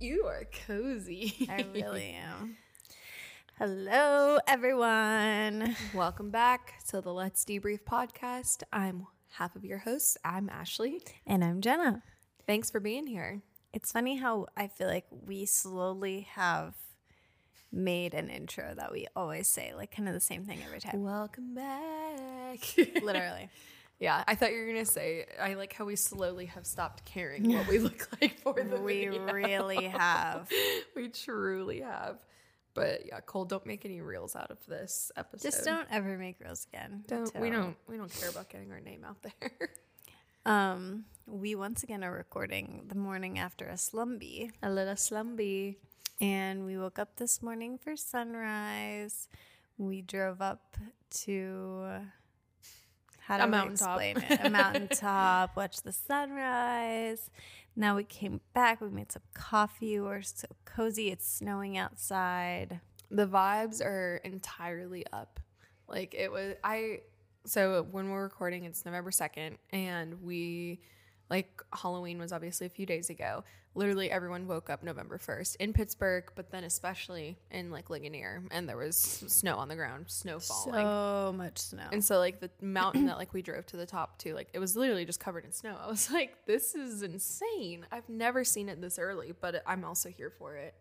You are cozy. I really am. Hello, everyone. Welcome back to the Let's Debrief podcast. I'm half of your hosts. I'm Ashley. And I'm Jenna. Thanks for being here. It's funny how I feel like we slowly have made an intro that we always say, like kind of the same thing every time. Welcome back. Literally. Yeah, I thought you were gonna say I like how we slowly have stopped caring what we look like for the We video. really have. we truly have. But yeah, Cole, don't make any reels out of this episode. Just don't ever make reels again. Don't we don't we don't care about getting our name out there. Um, we once again are recording the morning after a slumby. A little slumby. And we woke up this morning for sunrise. We drove up to how do A mountaintop. explain it? A mountaintop, watched the sunrise. Now we came back. We made some coffee. We're so cozy. It's snowing outside. the vibes are entirely up. Like it was I so when we're recording it's November 2nd and we like Halloween was obviously a few days ago. Literally everyone woke up November 1st in Pittsburgh, but then especially in like Ligonier and there was snow on the ground, snow falling. So much snow. and so like the mountain that like we drove to the top to, like it was literally just covered in snow. I was like, this is insane. I've never seen it this early, but I'm also here for it.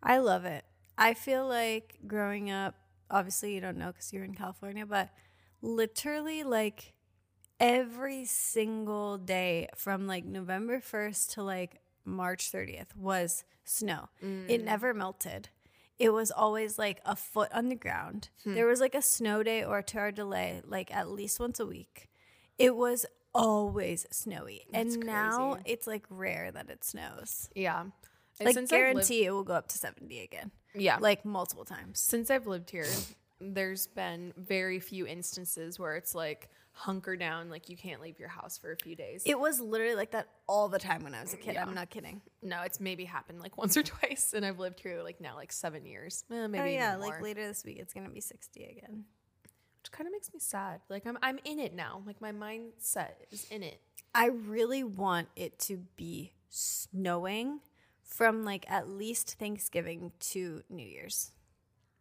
I love it. I feel like growing up, obviously you don't know because you're in California, but literally like every single day from like November 1st to like March 30th was snow. It mm. never melted. It was always like a foot on the ground. Hmm. There was like a snow day or a two hour delay, like at least once a week. It was always snowy. That's and now crazy. it's like rare that it snows. Yeah. And Like I've lived- guarantee it will go up to 70 again. yeah. Like multiple times. since I've lived here, there's been very few instances where it's like hunker down, like you can't leave your house for a few days. It was literally like that all the time when I was a kid. Yeah. I'm not kidding. no, it's maybe happened like once or twice, and I've lived here like now like seven years, Eh, maybe oh yeah, like later this week it's gonna be 60 again. which kind of makes me sad. Like I'm I'm in it now. Like my mindset is in it. I really want it to be snowing from like at least Thanksgiving to New Year's.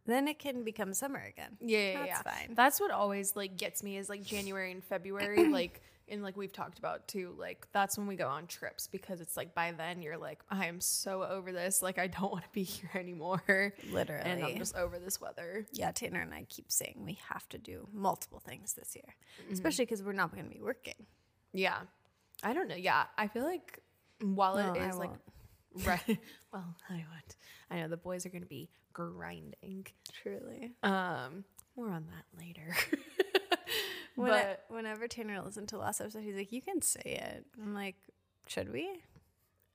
Then it can become summer again. Yeah, yeah, That's yeah. fine. That's what always like gets me is like January and February, like and like we've talked about too. Like that's when we go on trips because it's like by then you're like I am so over this. Like I don't want to be here anymore. Literally. and I'm just over this weather. yeah, Tanner and I keep saying we have to do multiple things this year, Mm-hmm. especially because we're not going to be working. Yeah. I don't know. Yeah. I feel like while No, it I like won't. right well, I won't. I know the boys are gonna be grinding. Truly. Um more on that later. When but whenever Tanner listened to the last episode, he's like, "You can say it." I'm like, "Should we?"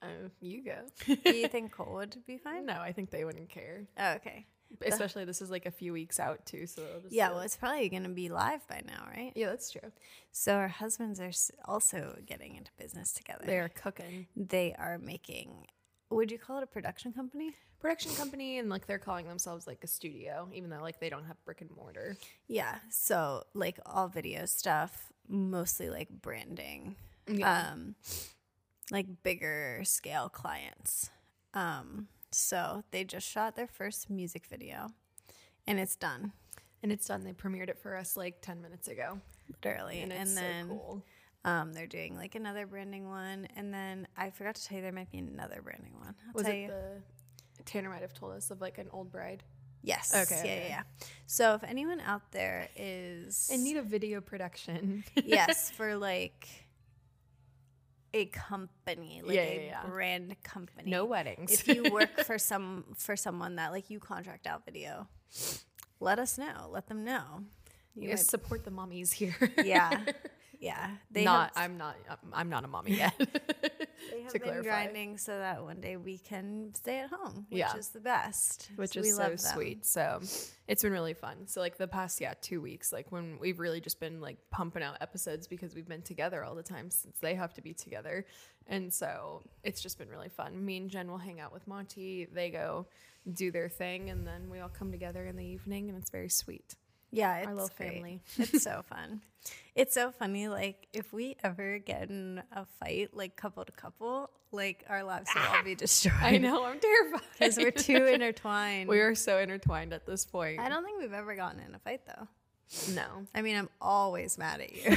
uh, you go. Do you think Cole would be fine? no, I think they wouldn't care. Oh, okay. Especially this is like a few weeks out too, so Yeah, well, it's probably going to be live by now, right? yeah, that's true. So our husbands are also getting into business together. They're cooking they are making. Would you call it a production company? Production company and like they're calling themselves like a studio, even though like they don't have brick and mortar. Yeah. So like all video stuff, mostly like branding, Yeah. um, like bigger scale clients. Um, so they just shot their first music video, and it's done and it's done. They premiered it for us like ten minutes ago. literally. And And, then so cool. um, they're doing like another branding one, and then I forgot to tell you there might be another branding one. I'll Was tell it you. the Tanner might have told us of like an old bride yes. Okay, Yeah, okay. yeah, yeah. So if anyone out there is in need of video production? yes for like a company, like Yeah, a yeah, brand company. no weddings. if you work for some for someone that like you contract out video, let us know. Let them know. you You guys support the mommies here. yeah, yeah. They not. have, I'm not. I'm not a mommy yet. They have to been clarify. grinding so that one day we can stay at home, which Yeah. is the best. which So is we so love sweet. So it's been really fun. So like the past yeah two weeks, like when we've really just been like pumping out episodes because we've been together all the time since they have to be together, and so it's just been really fun. Me and Jen will hang out with Monty. They go do their thing, and then we all come together in the evening, and it's very sweet. Yeah, it's our little great. family. It's so fun. It's so funny. Like if we ever get in a fight, like couple to couple, like our lives will all be destroyed. I know. I'm terrified because we're too intertwined. we are so intertwined at this point. I don't think we've ever gotten in a fight though. No. I mean, I'm always mad at you.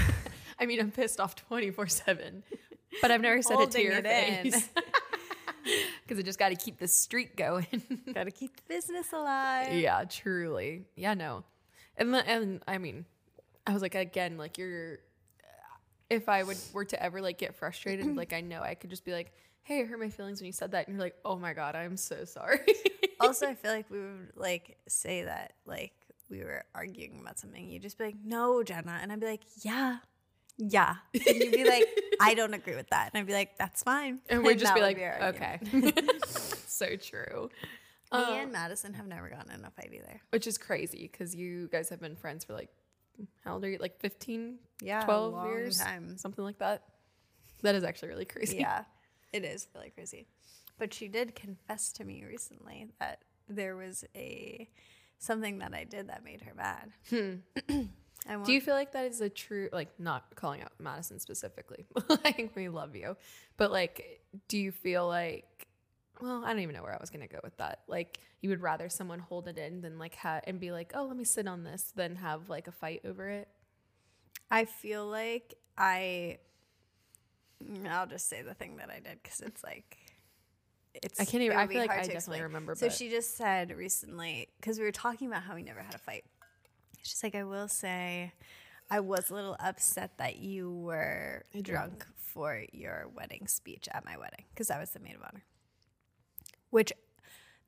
I mean, I'm pissed off 24 7, but I've never said it to your it face. Because I just got to keep the streak going. Got to keep the business alive. yeah, truly. Yeah, no. And, the- and I mean, I was like, again, like you're, if I would were to ever like get frustrated, like I know I could just be like, hey, I hurt my feelings when you said that. And you're like, oh my God, I'm so sorry. also, I feel like we would like say that like we were arguing about something. You'd just be like, "No, Jenna," and I'd be like, "Yeah, yeah," and you'd be like, "I don't agree with that," and I'd be like, "That's fine," and we'd just that be like, our okay. so true. Me Um, and Madison have never gotten in a fight either. which is crazy because you guys have been friends for like how old are you like 15 Yeah, 12 years time. something like that that is actually really crazy Yeah, it is really crazy. But she did confess to me recently that there was a something that I did that made her mad. Won't do you feel like that is a true like not calling out madison specifically like we love you but like do you feel like well i don't even know where i was gonna go with that like you would rather someone hold it in than like ha- and be like oh let me sit on this than have like a fight over it I feel like I. I'll just say the thing that I did because it's like. It's, I can't even- I feel like I definitely explain. remember, So but- she just said recently because we were talking about how we never had a fight. She's like, I will say, I was a little upset that you were drunk for your wedding speech at my wedding because I was the maid of honor. Which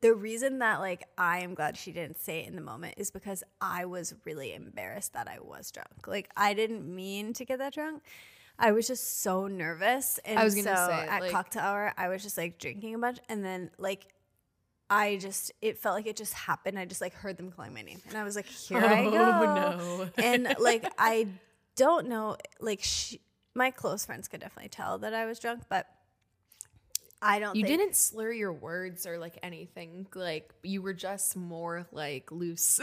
the reason that like I am glad she didn't say it in the moment is because I was really embarrassed that I was drunk. Like I didn't mean to get that drunk. I was just so nervous. And I was gonna so say, at like- cocktail hour, I was just like drinking a bunch and then like I just it felt like it just happened. I just like heard them calling my name. And I was like, here I Oh, go. no. and like I don't know, like she, my close friends could definitely tell that I was drunk, but I don't You think didn't slur your words or like anything. Like you were just more like loose.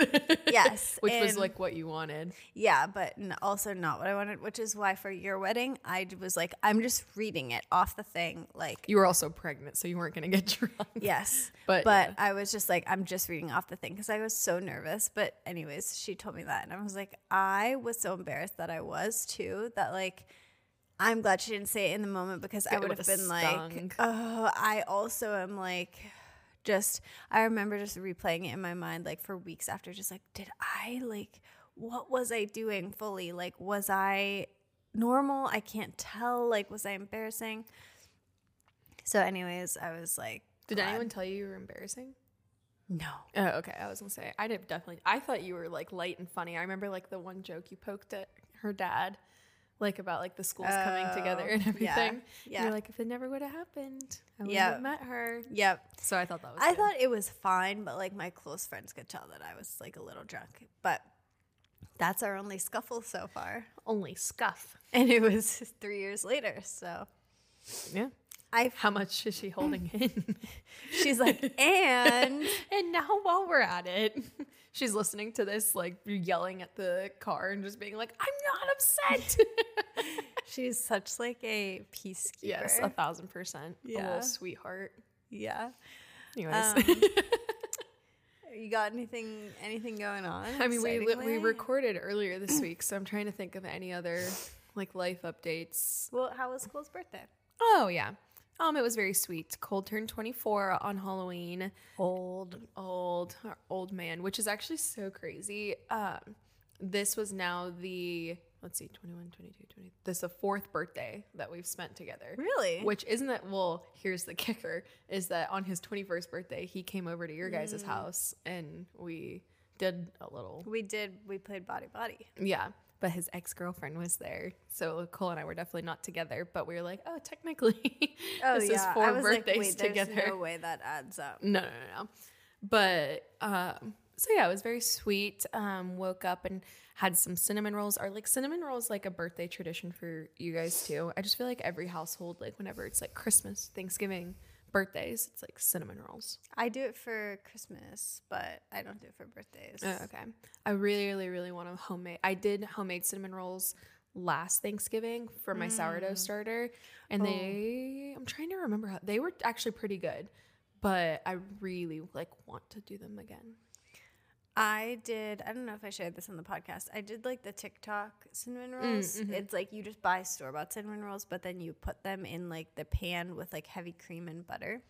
Yes, which was like what you wanted. Yeah, but also not what I wanted, which is why for your wedding, I was like, I'm just reading it off the thing. Like, You were also pregnant, so you weren't gonna get drunk. yes. But, But yeah. I was just like, I'm just reading off the thing because I was so nervous. But, anyways, she told me that. And I was like, I was so embarrassed that I was too, that like, I'm glad she didn't say it in the moment because I would have been stung. like, oh, I also am like, just, I remember just replaying it in my mind like for weeks after, just like, did I like, what was I doing fully? Like, was I normal? I can't tell. Like, was I embarrassing? So, anyways, I was like, Did glad. anyone tell you you were embarrassing? No. Oh, okay. I was gonna say I did definitely. I thought you were like light and funny. I remember like the one joke you poked at her dad, like about like the schools coming together Oh, and yeah, everything. yeah. You're like, if it never would have happened, I would Yep. have met her. Yep. So I thought that was. I good. thought it was fine, but like my close friends could tell that I was like a little drunk. But that's our only scuffle so far. only scuff. And it was three years later. So Yeah. I How much is she holding in? she's like, and and now while we're at it, she's listening to this, like yelling at the car and just being like, "I'm not upset." she's such like a peacekeeper. yes, a thousand percent. A Yeah. little sweetheart. yeah. Anyways. Um, you got anything anything going on? I mean, we we recorded earlier this week, so I'm trying to think of any other like life updates. Well, how was Cole's birthday? Oh yeah, um, it was very sweet. Cole turned 24 on Halloween. Old. Old, old man, which is actually so crazy. Um, this was now the let's see, 21, 22, 20. This is the fourth birthday that we've spent together. Really? Which isn't that well, here's the kicker is that on his 21st birthday, he came over to your guys' Mm. house and we did a little We did. We played body body. yeah, but his ex girlfriend was there, so Cole and I were definitely not together. But we were like, oh, technically, Oh this yeah. is four I was birthdays like, wait, there's together. no way that adds up. No, no, no, no. But um, so yeah, it was very sweet. Um, woke up and had some cinnamon rolls. Are like cinnamon rolls like a birthday tradition for you guys too? I just feel like every household, like whenever it's like Christmas, Thanksgiving, birthdays, it's like cinnamon rolls. I do it for Christmas, but I don't do it for birthdays. Oh, okay. I really, really, really want to homemade. I did homemade cinnamon rolls last Thanksgiving for my sourdough mm. starter, and oh. they. I'm trying to remember how they were actually pretty good, but I really like want to do them again. I did. I don't know if I shared this on the podcast. I did like the TikTok cinnamon mm, rolls. Mm-hmm. It's like you just buy store bought cinnamon rolls, but then you put them in like the pan with like heavy cream and butter.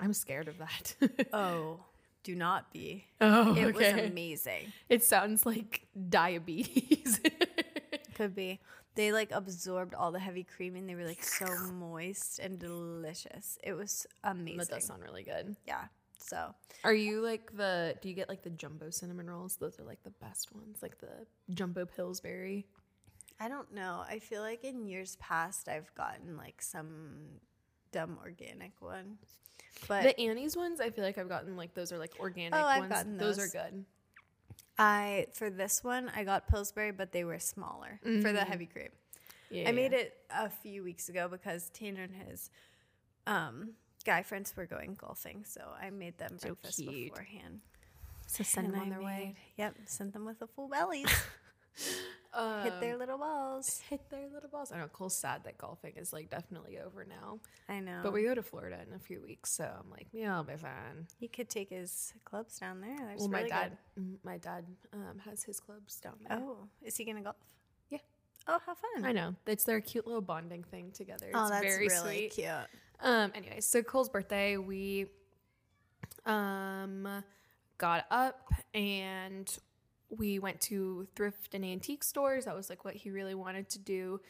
I'm scared of that. Oh, do not be. oh, It was amazing. It sounds like diabetes. Could be. They like absorbed all the heavy cream and they were like so moist and delicious. It was amazing. that does sound really good. yeah. So Are you like the? Do you get like the jumbo cinnamon rolls? Those are like the best ones, like the jumbo Pillsbury. I don't know. I feel like in years past I've gotten like some dumb organic one. But The Annie's ones, I feel like I've gotten like those are like organic Oh, I've ones. gotten those. those are good. I for this one I got Pillsbury, but they were smaller for the heavy cream. Yeah, I made it a few weeks ago because Tanner and his um, guy friends were going golfing, so I made them So breakfast cute. beforehand. So send And them on I their way. Yep, sent them with a full bellies. Hit their little balls. hit their little balls. I know Cole's sad that golfing is like definitely over now, I know. but we go to Florida in a few weeks, so I'm like, yeah, I'll be fine. he could take his clubs down there. There's well, my really dad, mm, my dad um, has his clubs down there. Oh, is he gonna golf? Yeah. Oh, how fun! I know it's their cute little bonding thing together. Oh, it's that's very really sweet. cute. Um, anyway, so Cole's birthday, we um got up and we went to thrift and antique stores. That was like what he really wanted to do.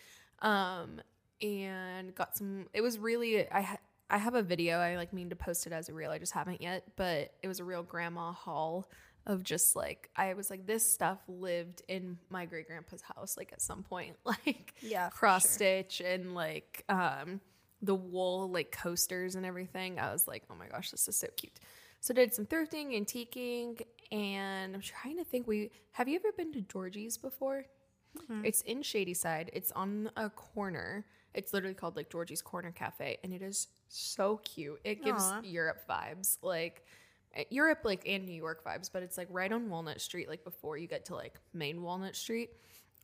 Um, and got some. It was really I. Ha- I have a video. I like mean to post it as a reel. I just haven't yet, but it was a real grandma haul of just like I was like this stuff lived in my great grandpa's house like at some point like Yeah, cross sure. stitch and like um the wool like coasters and everything. I was like, oh my gosh, this is so cute. So did some thrifting, and antiquing, and I'm trying to think. We have you ever been to Georgie's before? It's in Shadyside. It's on a corner. It's literally called like Georgie's Corner Cafe, and it is so cute. It gives Aw. Europe vibes, like eh, Europe, like and New York vibes. But it's like right on Walnut Street, like before you get to like main Walnut Street.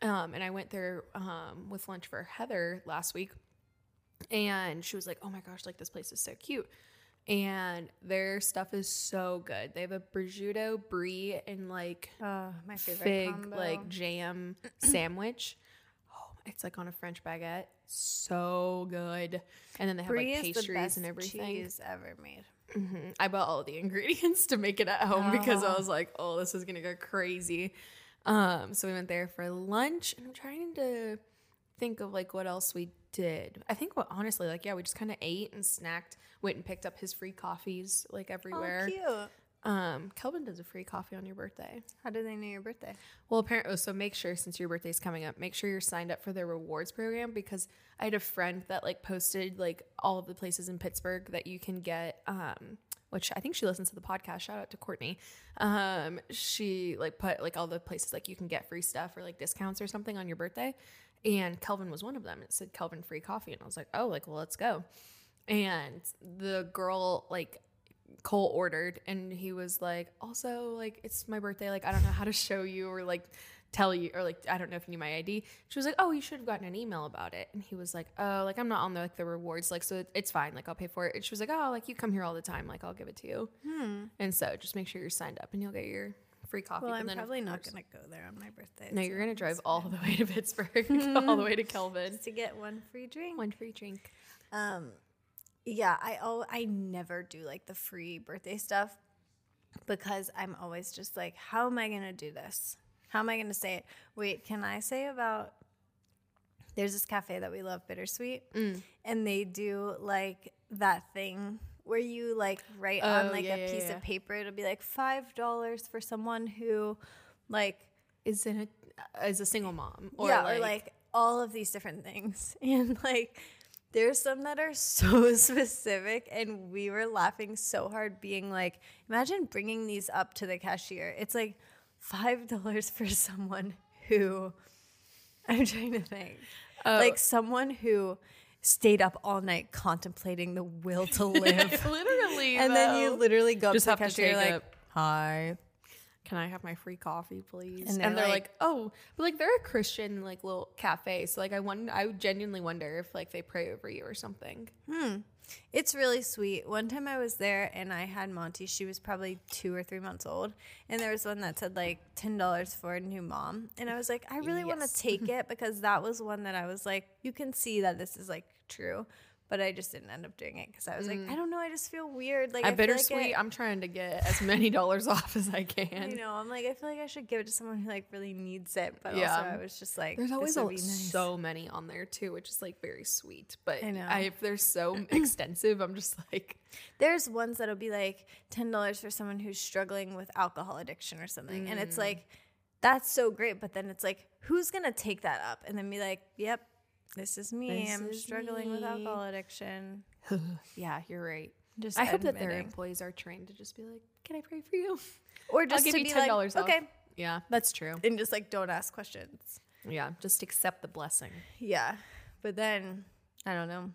Um, and I went there um, with lunch for Heather last week, and she was like, "Oh my gosh, like this place is so cute." And their stuff is so good. They have a prosciutto brie and like Oh, my favorite fig combo. like jam sandwich. Oh, it's like on a French baguette. So good. And then they have Brie like pastries and everything. cheese ever made. Mhm. I bought all the ingredients to make it at home because I Oh. was like, oh, this is gonna go crazy. Um, so we went there for lunch, and I'm trying to think of like what else we did. I think what honestly, like, yeah, we just kind of ate and snacked. Went and picked up his free coffees like everywhere. Oh, cute. um, Kelvin does a free coffee on your birthday. How do they know your birthday? Well, apparently, so make sure since your birthday's coming up, make sure you're signed up for their rewards program because I had a friend that like posted like all of the places in Pittsburgh that you can get. Um, which I think she listens to the podcast. Shout out to Courtney. Um, she like put like all the places like you can get free stuff or like discounts or something on your birthday, and Kelvin was one of them. It said Kelvin free coffee, and I was like, oh, like well, let's go. And the girl like Cole ordered and he was like, also like it's my birthday, like I don't know how to show you or like tell you or like I don't know if you need my ID. She was like, Oh, you should have gotten an email about it. And he was like, Oh, like I'm not on the like the rewards, like so it's fine, like I'll pay for it. And she was like, Oh, like you come here all the time, like I'll give it to you. Hmm. And so just make sure you're signed up and you'll get your free coffee. Well, I'm then, probably not gonna go there on my birthday. No, so you're gonna drive all the way to Pittsburgh, all the way to Kelvin. to get one free drink. One free drink. Um, yeah, I al- I never do like the free birthday stuff because I'm always just like, how am I gonna do this? How am I gonna say it? Wait, can I say about? There's this cafe that we love, Bittersweet, and they do like that thing where you like write oh, on Oh, like yeah, a piece yeah. of paper. It'll be like five dollars for someone who, like, Is in a is a single mom. Or yeah, like, or like all of these different things. And like there's some that are so specific and we were laughing so hard being like, imagine bringing these up to the cashier. It's like $5 for someone who I'm trying to think. Oh. Like someone who stayed up all night contemplating the will to live. Literally. and then you literally go Just up to have the to cashier, you're like, hi. can I have my free coffee, please? And they're like- oh, but like they're a Christian like little cafe, so like I wonder, I genuinely wonder if like they pray over you or something. Hmm. It's really sweet. One time I was there and I had Monty. She was probably two or three months old. And there was one that said like $10 for a new mom. And I was like, I really want to take it because that was one that I was like, you can see that this is like true. But I just didn't end up doing it because I was like, I don't know. I just feel weird. Like, At I feel like bittersweet, it- I'm trying to get as many dollars off as I can. you know, I'm like, I feel like I should give it to someone who like really needs it. But Yeah. also, I was just like, There's always a, nice. so many on there too, which is like very sweet. But I know. I, if they're so extensive, I'm just like, There's ones that'll be like ten dollars for someone who's struggling with alcohol addiction or something, and Mm. it's like that's so great. But then it's like, who's gonna take that up and then be like, "Yep, this is me. This I'm is struggling with alcohol addiction." yeah, you're right. Just I hope that their employees are trained to just be like, can I pray for you? or just give to you be $10 like, off. okay, Yeah, that's true. and just like don't ask questions. Yeah, just accept the blessing. Yeah, but then I don't know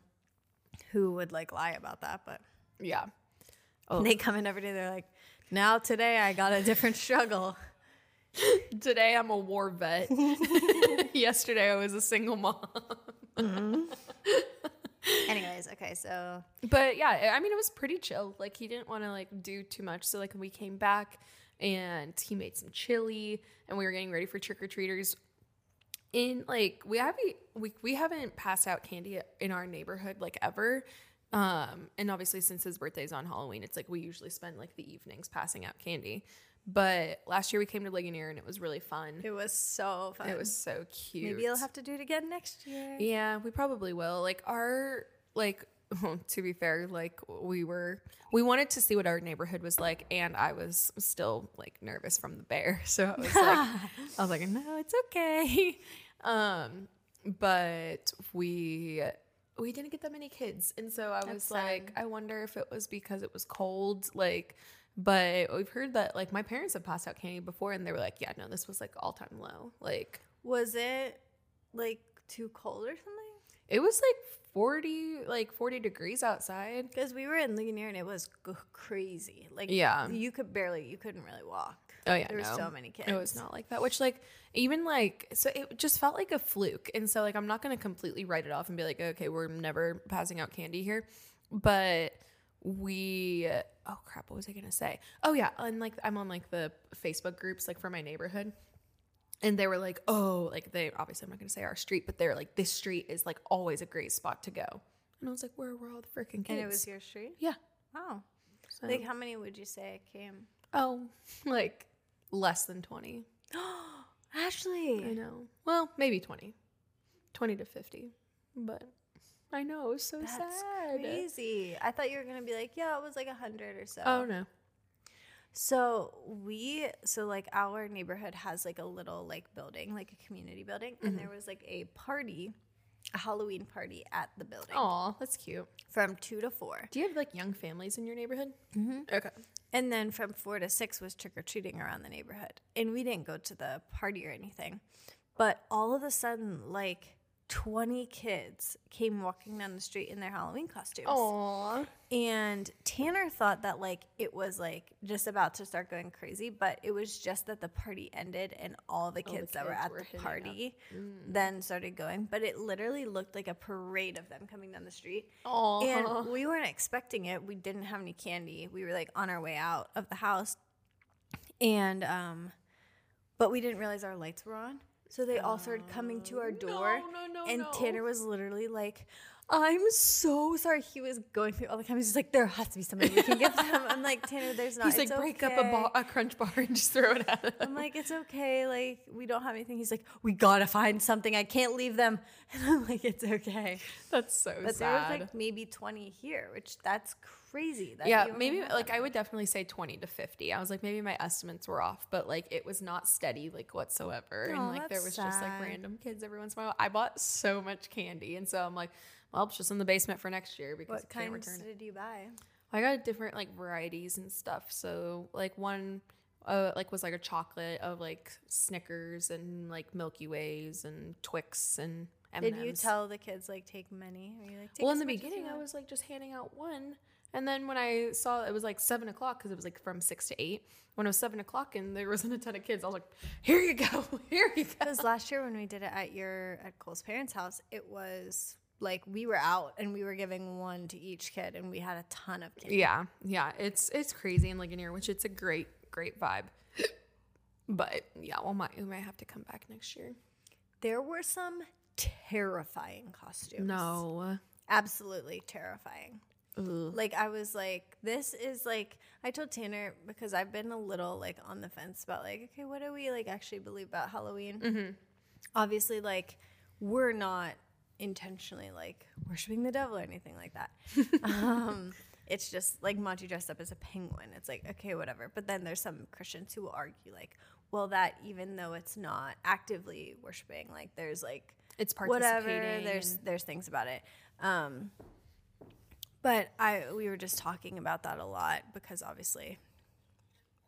who would like lie about that, but Yeah. Oh, they come in every day. They're like, now today I got a different struggle. today I'm a war vet. Yesterday I was a single mom. Anyways, okay, so But yeah, I mean, it was pretty chill. Like he didn't want to like do too much. So like when we came back, and he made some chili, and we were getting ready for trick or treaters. In like we haven't we we haven't passed out candy in our neighborhood like ever. Um, and obviously since his birthday's on Halloween, it's like we usually spend like the evenings passing out candy. But last year we came to Ligonier and it was really fun. it was so fun. It was so cute. Maybe you'll have to do it again next year. Yeah, we probably will. Like our like to be fair, like we were we wanted to see what our neighborhood was like and I was still like nervous from the bear. So I was like I was like, "No, it's okay." Um but we we didn't get that many kids. And so I was That's like, sad. I wonder if it was because it was cold like but we've heard that like my parents have passed out candy before and they were like, yeah, no, this was like all time low. Like Was it like too cold or something? It was like 40 like 40 degrees outside. Because we were in Ligonier and it was g- crazy. Like, Yeah. you could barely, you couldn't really walk. Oh yeah, there were so many kids. It was not like that. Which like even like so it just felt like a fluke. And so like I'm not gonna completely write it off and be like, okay, we're never passing out candy here. But we oh crap, what was I gonna say? Oh yeah, and like I'm on like the Facebook groups like for my neighborhood. And they were like, oh, like they obviously I'm not gonna say our street, but they're like, this street is like always a great spot to go. And I was like, where were all the freaking kids? And it was your street? yeah. Wow. So, Like, how many would you say came? oh, like less than 20. I Ashley. I know. Well, maybe 20. 20 to 50. But I know, it was so That's sad. crazy. I thought you were going to be like, yeah, it was like a 100 or so. Oh, no. So we so like our neighborhood has like a little like building, like a community building, Mm-hmm. and there was like a party, a Halloween party at the building Aw, that's cute. from two to four, Do you have like young families in your neighborhood? Mm-hmm. Okay. and then from four to six was trick or treating around the neighborhood. And we didn't go to the party or anything, but all of a sudden, like. 20 kids came walking down the street in their Halloween costumes. Aw. And Tanner thought that like it was like just about to start going crazy, but it was just that the party ended and all the kids, that were kids at were the hitting up. party then started going. But it literally looked like a parade of them coming down the street. Aw. And we weren't expecting it. We didn't have any candy. We were like on our way out of the house. And um but we didn't realize our lights were on. So they all started coming to our door. Oh, no, no, and no. Tanner was literally like, I'm so sorry. He was going through all the time. He's just like, there has to be something we can give them. I'm like, Tanner, there's not. He's like, It's break up a, okay." a crunch bar and just throw it at him. I'm like, it's okay. Like, we don't have anything. He's like, we gotta find something. I can't leave them. And I'm like, it's okay. That's so But sad. there was like maybe 20 here, which that's crazy. That yeah, maybe like I would definitely say 20 to 50. I was like, maybe my estimates were off, but like it was not steady like whatsoever. Aw, and like there was just like random kids every once in a while. I bought so much candy. And so I'm like, well, it's just in the basement for next year because What kinds return did you buy? I got different like varieties and stuff. So like one uh, like was like a chocolate of like Snickers and like Milky Ways and Twix and Did you M&Ms. tell the kids like take many? Or you like take Well, in the much as you beginning, I was like just handing out one, and then when I saw it was like seven o'clock because it was like from six to eight. When it was seven o'clock and there wasn't a ton of kids, I was like, "Here you go, here you go." Because last year when we did it at your at Cole's parents' house, it was like we were out and we were giving one to each kid, and we had a ton of kids. Yeah, yeah, it's it's crazy in Ligonier, which it's a great great vibe. But yeah, well, might we might have to come back next year. There were some terrifying costumes. No, absolutely terrifying. Ugh. Like I was like, this is like I told Tanner because I've been a little like on the fence about like, okay, what do we like actually believe about Halloween? Obviously, like we're not intentionally like worshiping the devil or anything like that. um, it's just like Monty dressed up as a penguin. It's like okay, whatever. But then there's some Christians who will argue like, well, that even though it's not actively worshiping, like there's like it's whatever. participating. There's there's things about it. Um, but I we were just talking about that a lot because obviously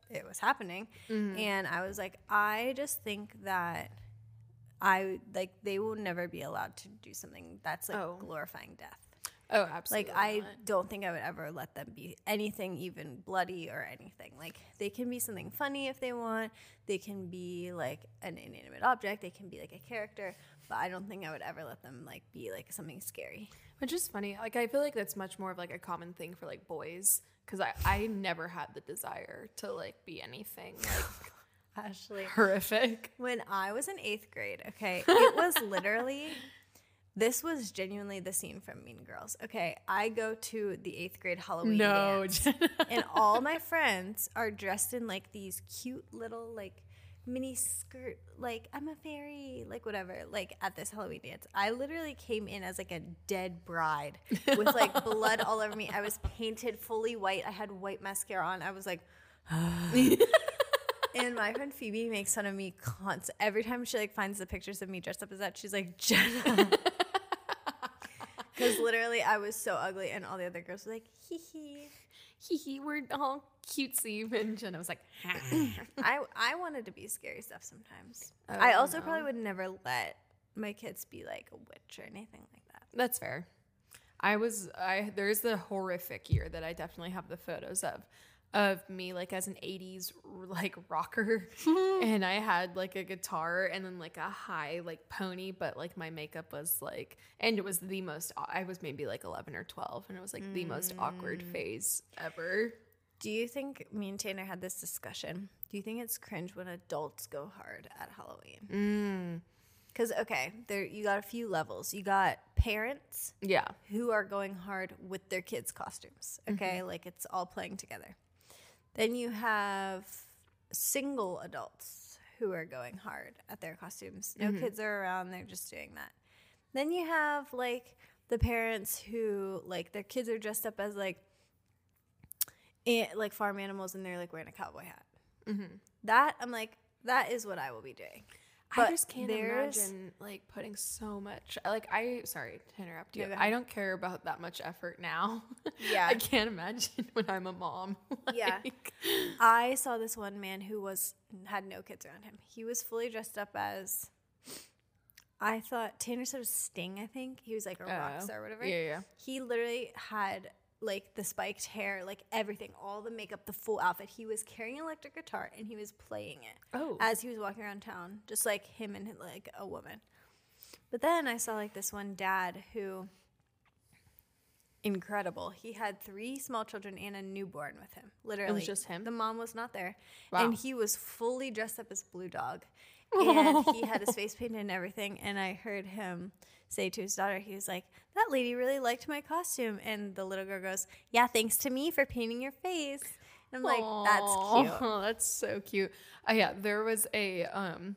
it was happening, Mm-hmm. and I was like, I just think that I like they will never be allowed to do something that's like Oh. glorifying death. Oh, absolutely. Like I not. don't think I would ever let them be anything even bloody or anything. Like they can be something funny if they want. They can be like an inanimate object. They can be like a character. But I don't think I would ever let them like be like something scary. Which is funny. Like I feel like that's much more of like a common thing for like boys because I I never had the desire to like be anything like Ashley, horrific. when I was in eighth grade, okay, it was literally. This was genuinely the scene from Mean Girls. Okay, I go to the eighth grade Halloween No, dance. Jenna. and all my friends are dressed in like these cute little like mini skirt like i'm a fairy like whatever like at this halloween dance i literally came in as like a dead bride with like blood all over me i was painted fully white i had white mascara on i was like and my friend phoebe makes fun of me constant every time she like finds the pictures of me dressed up as that she's like jenna because literally i was so ugly and all the other girls were like hee hee Hee hee, we're all cutesy. And Jenna was like, I I wanted to be scary stuff sometimes. Oh, I also no. probably would never let my kids be like a witch or anything like that. That's fair. I was I there's the horrific year that I definitely have the photos of of me like as an 80s like rocker and I had like a guitar and then like a high like pony but like my makeup was like and it was the most I was maybe like 11 or 12 and it was like the most awkward phase ever. Do you think me and Tanner had this discussion? Do you think it's cringe when adults go hard at Halloween? Mm. Because okay, there you got a few levels. You got parents Yeah. who are going hard with their kids' costumes. Okay, like it's all playing together. Then you have single adults who are going hard at their costumes. No mm-hmm. kids are around, they're just doing that. Then you have like the parents who like their kids are dressed up as like like farm animals and they're like wearing a cowboy hat. Mm-hmm. That I'm like that is what I will be doing. I just can't imagine like putting so much like I sorry to interrupt you. No, I don't care about that much effort now. Yeah. I can't imagine when I'm a mom. Yeah. I saw this one man who was had no kids around him. He was fully dressed up as I thought Tanner said Sting, I think. He was like a oh. rock Oh, star or whatever. Yeah, yeah. He literally had like the spiked hair, like everything, all the makeup, the full outfit. He was carrying an electric guitar and he was playing it Oh. as he was walking around town, just like him and like a woman. But then I saw like this one dad who incredible. He had three small children and a newborn with him. Literally, It was just him? The mom was not there, Wow. and he was fully dressed up as Blue Dog, and he had his face painted and everything. And I heard him say to his daughter, he was like, "That lady really liked my costume," and the little girl goes, "Yeah, thanks to me for painting your face." And I'm like, "That's cute." Oh, that's so cute. Uh, yeah, there was a um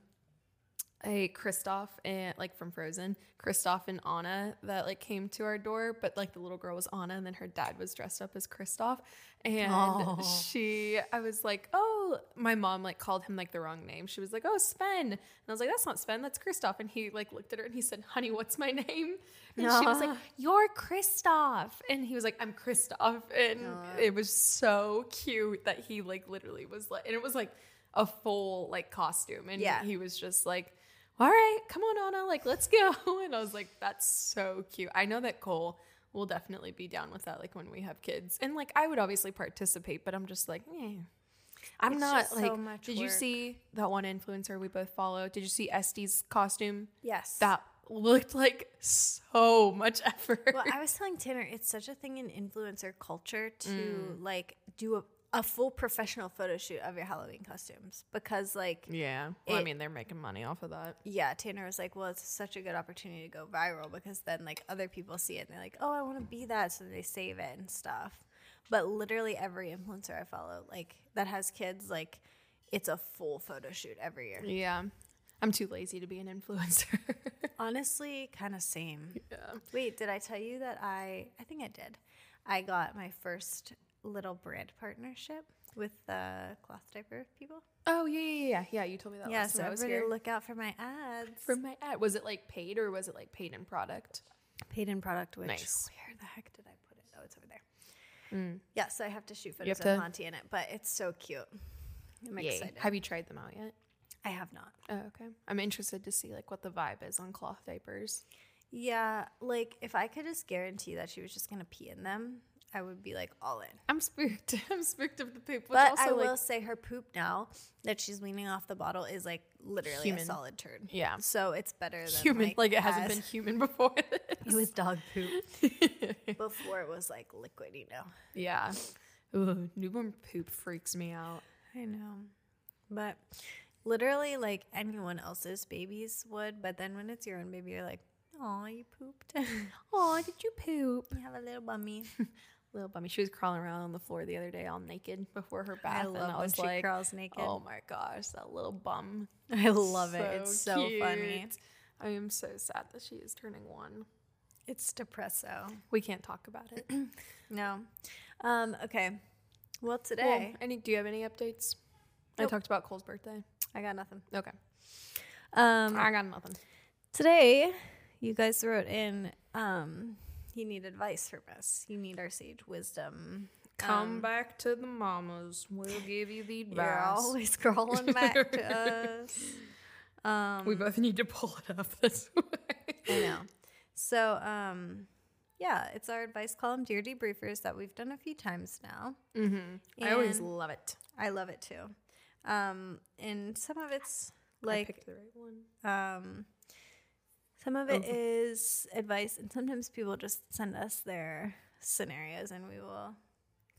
a Kristoff and like from Frozen, Kristoff and Anna that like came to our door, but like the little girl was Anna and then her dad was dressed up as Kristoff. And she I was like, Oh, my mom like called him like the wrong name. She was like, Oh, Sven. And I was like, That's not Sven, that's Kristoff. And he like looked at her and he said, Honey, what's my name? And she was like, You're Kristoff. And he was like, I'm Kristoff. And it was so cute that he like literally was like and it was like a full like costume. And Yeah. he was just like all right, come on, Anna, like, let's go. And I was like, that's so cute. I know that Cole will definitely be down with that, like, when we have kids. And, like, I would obviously participate, but I'm just like, eh. I'm It's not so like. much did you see that one influencer we both follow? Did you see Estee's costume? Yes. That looked like so much effort. well, I was telling Tanner, it's such a thing in influencer culture to Mm. like do a, a full professional photo shoot of your Halloween costumes because like yeah. Well, I mean, they're making money off of that. yeah, Tanner was like, well, it's such a good opportunity to go viral because then like other people see it and they're like, oh, I want to be that, so they save it and stuff. But literally every influencer I follow, like that has kids, like it's a full photo shoot every year. Yeah. I'm too lazy to be an influencer. Honestly, kind of same. yeah. Wait, did I tell you that I? I think I did. I got my first little brand partnership with the cloth diaper people. Oh yeah, yeah, yeah, yeah. You told me that yeah, last so time I was everybody here. look out for my ads. For my ad, was it like paid or was it like paid in product? paid in product. Which Nice. where the heck did I put it? Oh, it's over there. Mm. Yeah, so I have to shoot photos of to- Monty in it, but it's so cute. I'm Yay. excited. Have you tried them out yet? I have not. Oh, okay. I'm interested to see like what the vibe is on cloth diapers. Yeah, like if I could just guarantee that she was just gonna pee in them, I would be like all in. I'm spooked. I'm spooked of the poop. But also I like will say her poop now that she's leaning off the bottle is like literally Human. a solid turd. Yeah. So it's better than human. Like, it hasn't as- been human before. It was dog poop. Before it was like liquid, you know. yeah. Ooh, newborn poop freaks me out. I know. But literally like anyone else's babies would, but then when it's your own baby, you're like, Oh, you pooped. Oh, did you poop? you have a little bummy. Little bummy. She was crawling around on the floor the other day all naked before her bath. I love and I when was she like, crawls naked. oh my gosh, that little bum. I love it. It's so funny. I am so sad that she is turning one. It's depresso. We can't talk about it. No. Um, okay. Well, Well, today any? Do you have any updates? I talked about Cole's birthday. I got nothing. Okay, Um, I got nothing. today you guys wrote in um you need advice from us. You need our sage wisdom. Come Um, back to the mamas. We'll give you the advice. You're always crawling back to us. Um, we both need to pull it up this way. I know. So, um, yeah, it's our advice column, Dear Debriefers, that we've done a few times now. Mm-hmm. I always love it. I love it too. Um, and some of it's I like, picked the right one. um, some of it is advice, and sometimes people just send us their scenarios and we will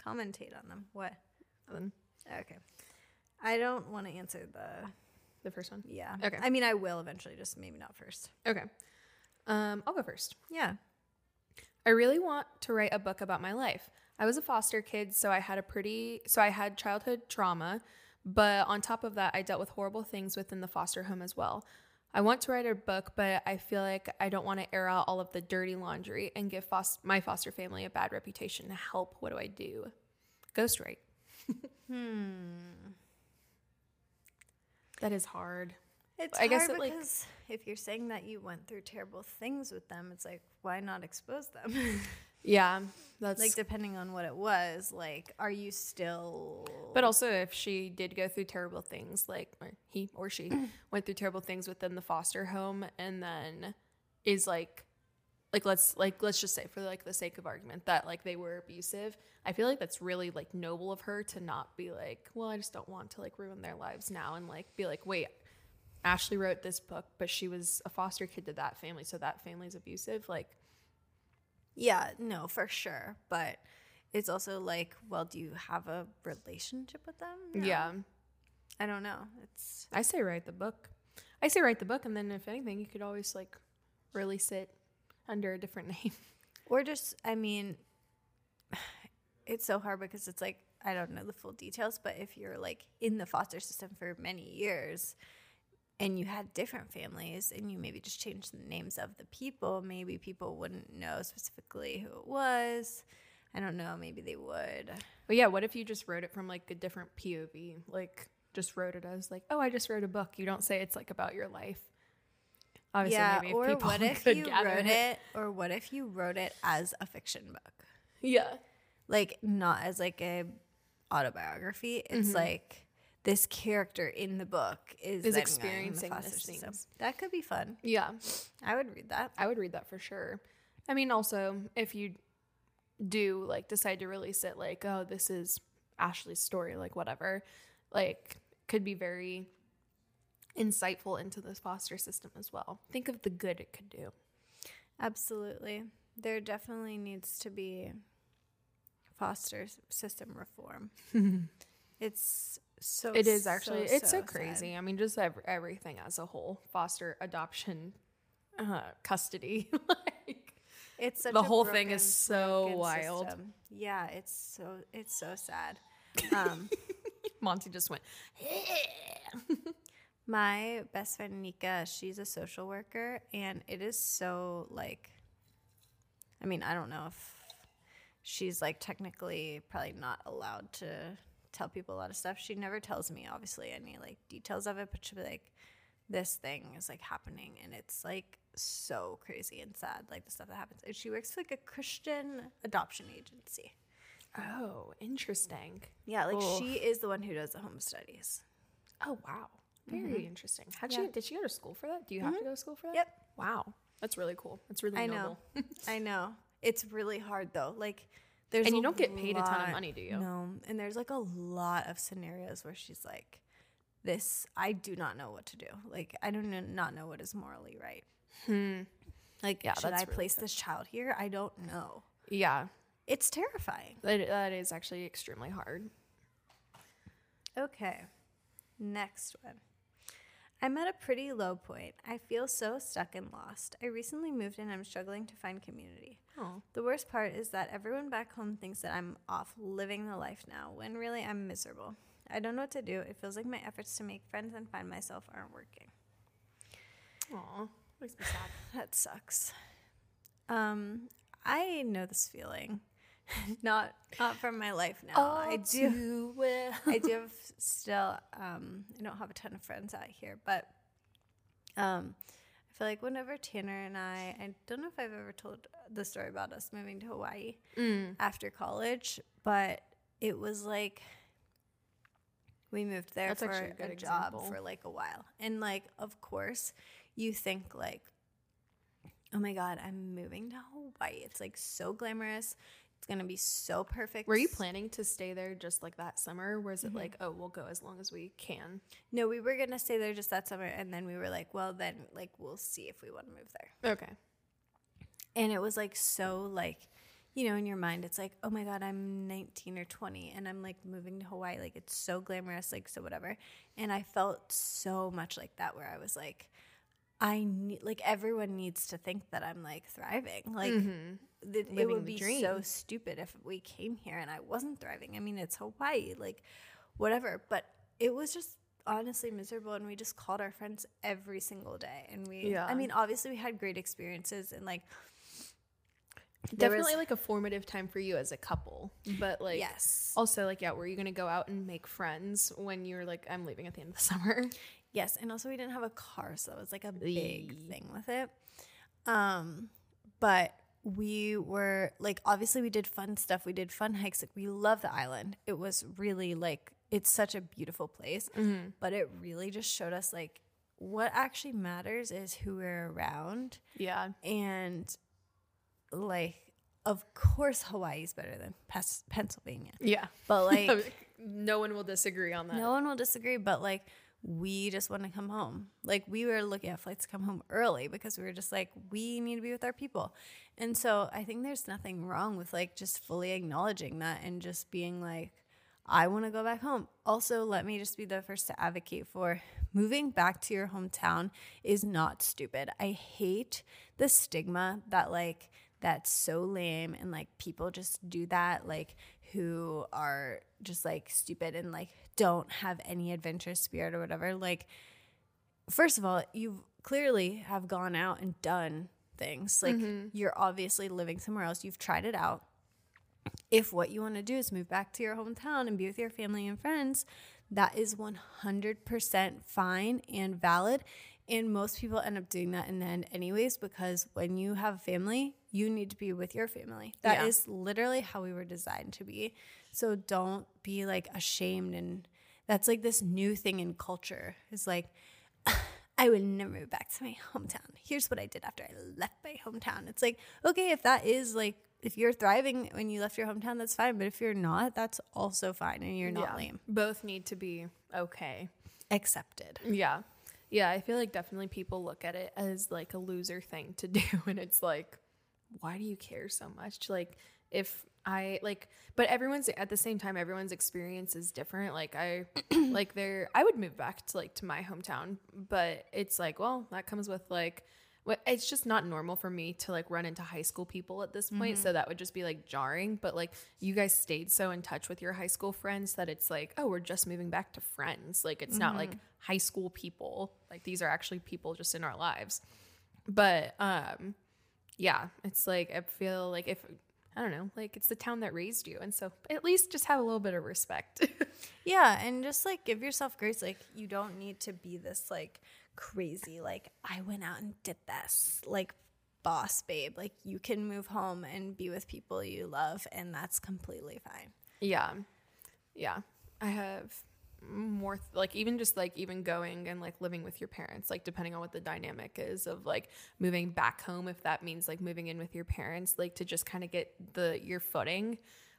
commentate on them. What? Nothing. Okay. I don't want to answer the, The first one. yeah. Okay. I mean, I will eventually, just maybe not first. Okay. Um, I'll go first. Yeah. I really want to write a book about my life. I was a foster kid, so I had a pretty so I had childhood trauma, but on top of that, I dealt with horrible things within the foster home as well. I want to write a book, but I feel like I don't want to air out all of the dirty laundry and give fos- my foster family a bad reputation. To help, what do I do? Ghostwrite. Hmm. That is hard. It's I guess hard it, like- because if you're saying that you went through terrible things with them, it's like why not expose them? Yeah, that's like depending on what it was, like are you still? But also, if she did go through terrible things, like or he or she went through terrible things within the foster home, and then is like, like let's like let's just say for like the sake of argument that like they were abusive. I feel like that's really like noble of her to not be like, well, I just don't want to like ruin their lives now, and like be like, wait, Ashley wrote this book, but she was a foster kid to that family, so that family's abusive. Like, yeah, no, for sure. But it's also like, well, do you have a relationship with them? No. yeah, I don't know. It's I say write the book. I say write the book, and then if anything, you could always like release it under a different name. or just I mean, it's so hard because it's like I don't know the full details, but if you're like in the foster system for many years and you had different families and you maybe just changed the names of the people, maybe people wouldn't know specifically who it was. I don't know, maybe they would. But yeah, what if you just wrote it from like a different POV? Like just wrote it as like, oh, I just wrote a book. You don't say it's like about your life. Obviously, yeah, maybe or people what if you wrote it or what if you wrote it as a fiction book? Yeah. like not as like a autobiography it's Mhm. like this character in the book is, Is experiencing these system. things. That could be fun. Yeah. I would read that. I would read that for sure. I mean, also, if you do like decide to release it, like, oh, this is Ashley's story, like, whatever, like, could be very insightful into this foster system as well. Think of the good it could do. Absolutely. There definitely needs to be foster system reform. it's so It is actually, it's so, sad. crazy. I mean, just ev- everything as a whole foster, adoption, uh, custody. like, It's such The whole thing is so wild. system. Yeah, it's so it's so sad. Um, Monty just went, my best friend Nika, she's a social worker, and it is so like. I mean, I don't know if she's like technically probably not allowed to tell people a lot of stuff. She never tells me obviously any like details of it, but she'll be like, "This thing is like happening," and it's like so crazy and sad, like the stuff that happens. And she works for like a Christian adoption agency. oh, interesting. Yeah, like she is the one who does the home studies. Oh wow, very mm-hmm. interesting. How'd Yeah. she? Did she go to school for that? Do you have to mm-hmm. go to school for that? Yep. Wow, that's really cool. That's really I noble. know. I know. It's really hard though. Like there's And you don't get paid a ton of money, do you? No. And there's like a lot of scenarios where she's like, "This, I do not know what to do. Like, I do not know what is morally right. Hmm. Like, Yeah, should I really place tough. this child here? I don't know. Yeah, It's terrifying. that, that is actually extremely hard. Okay. Next one. I'm at a pretty low point. I feel so stuck and lost. I recently moved and I'm struggling to find community. Oh, The worst part is that everyone back home thinks that I'm off living the life now, when really I'm miserable. I don't know what to do. It feels like my efforts to make friends and find myself aren't working. Aw, makes me sad. That sucks. Um, I know this feeling. not not from my life now. I do well. I do have still um I don't have a ton of friends out here, but um I feel like whenever Tanner and I I don't know if I've ever told the story about us moving to Hawaii Mm. after college, but it was like we moved there That's for a, a good job for like a while. And like of course, you think like oh my god, I'm moving to Hawaii. It's like so glamorous. It's to be so perfect. Were you planning to stay there just like that summer? Or is it mm-hmm. like, oh, we'll go as long as we can? No, we were gonna stay there just that summer, and then we were like, well, then like we'll see if we want to move there. Okay. And it was like so like, you know, in your mind, it's like, oh my god, I'm 19 or 20, and I'm like moving to Hawaii, like it's so glamorous, like so whatever. And I felt so much like that, where I was like, I need like everyone needs to think that I'm like thriving, like. it Mm-hmm. Living would be dream. so stupid if we came here and I wasn't thriving. I mean, it's Hawaii, like whatever. But it was just honestly miserable, and we just called our friends every single day. And we, Yeah. I mean, obviously we had great experiences, and like there was- Definitely like a formative time for you as a couple. But like, yes, also like, yeah, were you to go out and make friends when you were like, I'm leaving at the end of the summer? Yes, and also we didn't have a car, so that was like a big thing with it. Um, but we were like obviously we did fun stuff. We did fun hikes. Like we love the island. It was really like it's such a beautiful place. But it really just showed us like what actually matters is who we're around Yeah. and like of course Hawaii's better than Pennsylvania. Yeah. But like no one will disagree on that. no one will disagree, but like we just want to come home. Like we were looking at flights to come home early because we were just like we need to be with our people. And so I think there's nothing wrong with like just fully acknowledging that and just being like I want to go back home. Also, let me just be the first to advocate for moving back to your hometown is not stupid. I hate the stigma that like that's so lame and like people just do that like who are just like stupid and like don't have any adventure spirit or whatever like first of all you clearly have gone out and done things. Like mm-hmm. you're obviously living somewhere else. You've tried it out. If what you want to do is move back to your hometown and be with your family and friends, that is 100% fine and valid. And most people end up doing that in the end, anyways, because when you have family, you need to be with your family. That is Yeah. literally how we were designed to be. So don't be like ashamed and that's like this new thing in culture. Is like I would never move back to my hometown. Here's what I did after I left my hometown. It's like, okay, if that is like if you're thriving when you left your hometown, that's fine. But if you're not, that's also fine and you're not yeah. lame. Both need to be okay. Accepted. Yeah. Yeah, I feel like definitely people look at it as like a loser thing to do and it's like why do you care so much? Like if I like but everyone's at the same time everyone's experience is different. Like I like there I would move back to like to my hometown, but it's like, well, that comes with like what it's just not normal for me to like run into high school people at this point so that would just be like jarring but like you guys stayed so in touch with your high school friends that it's like oh we're just moving back to friends. Like it's not like high school people. Like these are actually people just in our lives. But um yeah it's like i feel like if i don't know like it's the town that raised you and so at least just have a little bit of respect Yeah, and just like give yourself grace. Like you don't need to be this like crazy, like I went out and did this, like boss babe. Like you can move home and be with people you love, and that's completely fine. Yeah. Yeah. I have more th- like even just like even going and like living with your parents like depending on what the dynamic is of like moving back home if that means like moving in with your parents like to just kind of get the your footing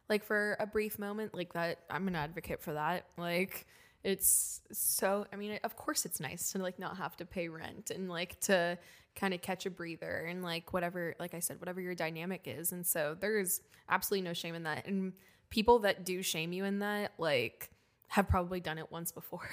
like for a brief moment like that I'm an advocate for that like it's so I mean of course it's nice to like not have to pay rent and like to kind of catch a breather and like whatever like I said whatever your dynamic is and so there's absolutely no shame in that and people that do shame you in that like have probably done it once before.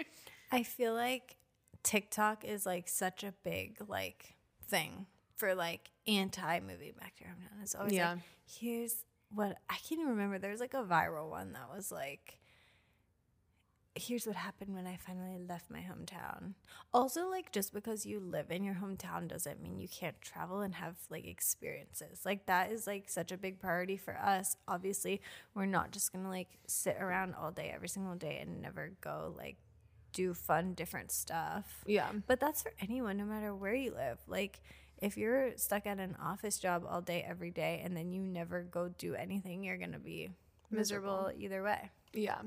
I feel like TikTok is like such a big like thing for like anti movie back to your hometown. It's always Yeah. like here's what I can't even remember. There's like a viral one that was like here's what happened when I finally left my hometown. Also, like just because you live in your hometown doesn't mean you can't travel and have like experiences. Like that is like such a big priority for us. Obviously, we're not just gonna like sit around all day every single day and never go like do fun different stuff. yeah. But that's for anyone, no matter where you live. Like, if you're stuck at an office job all day, every day, and then you never go do anything, you're to be miserable, Miserable. either way. Yeah.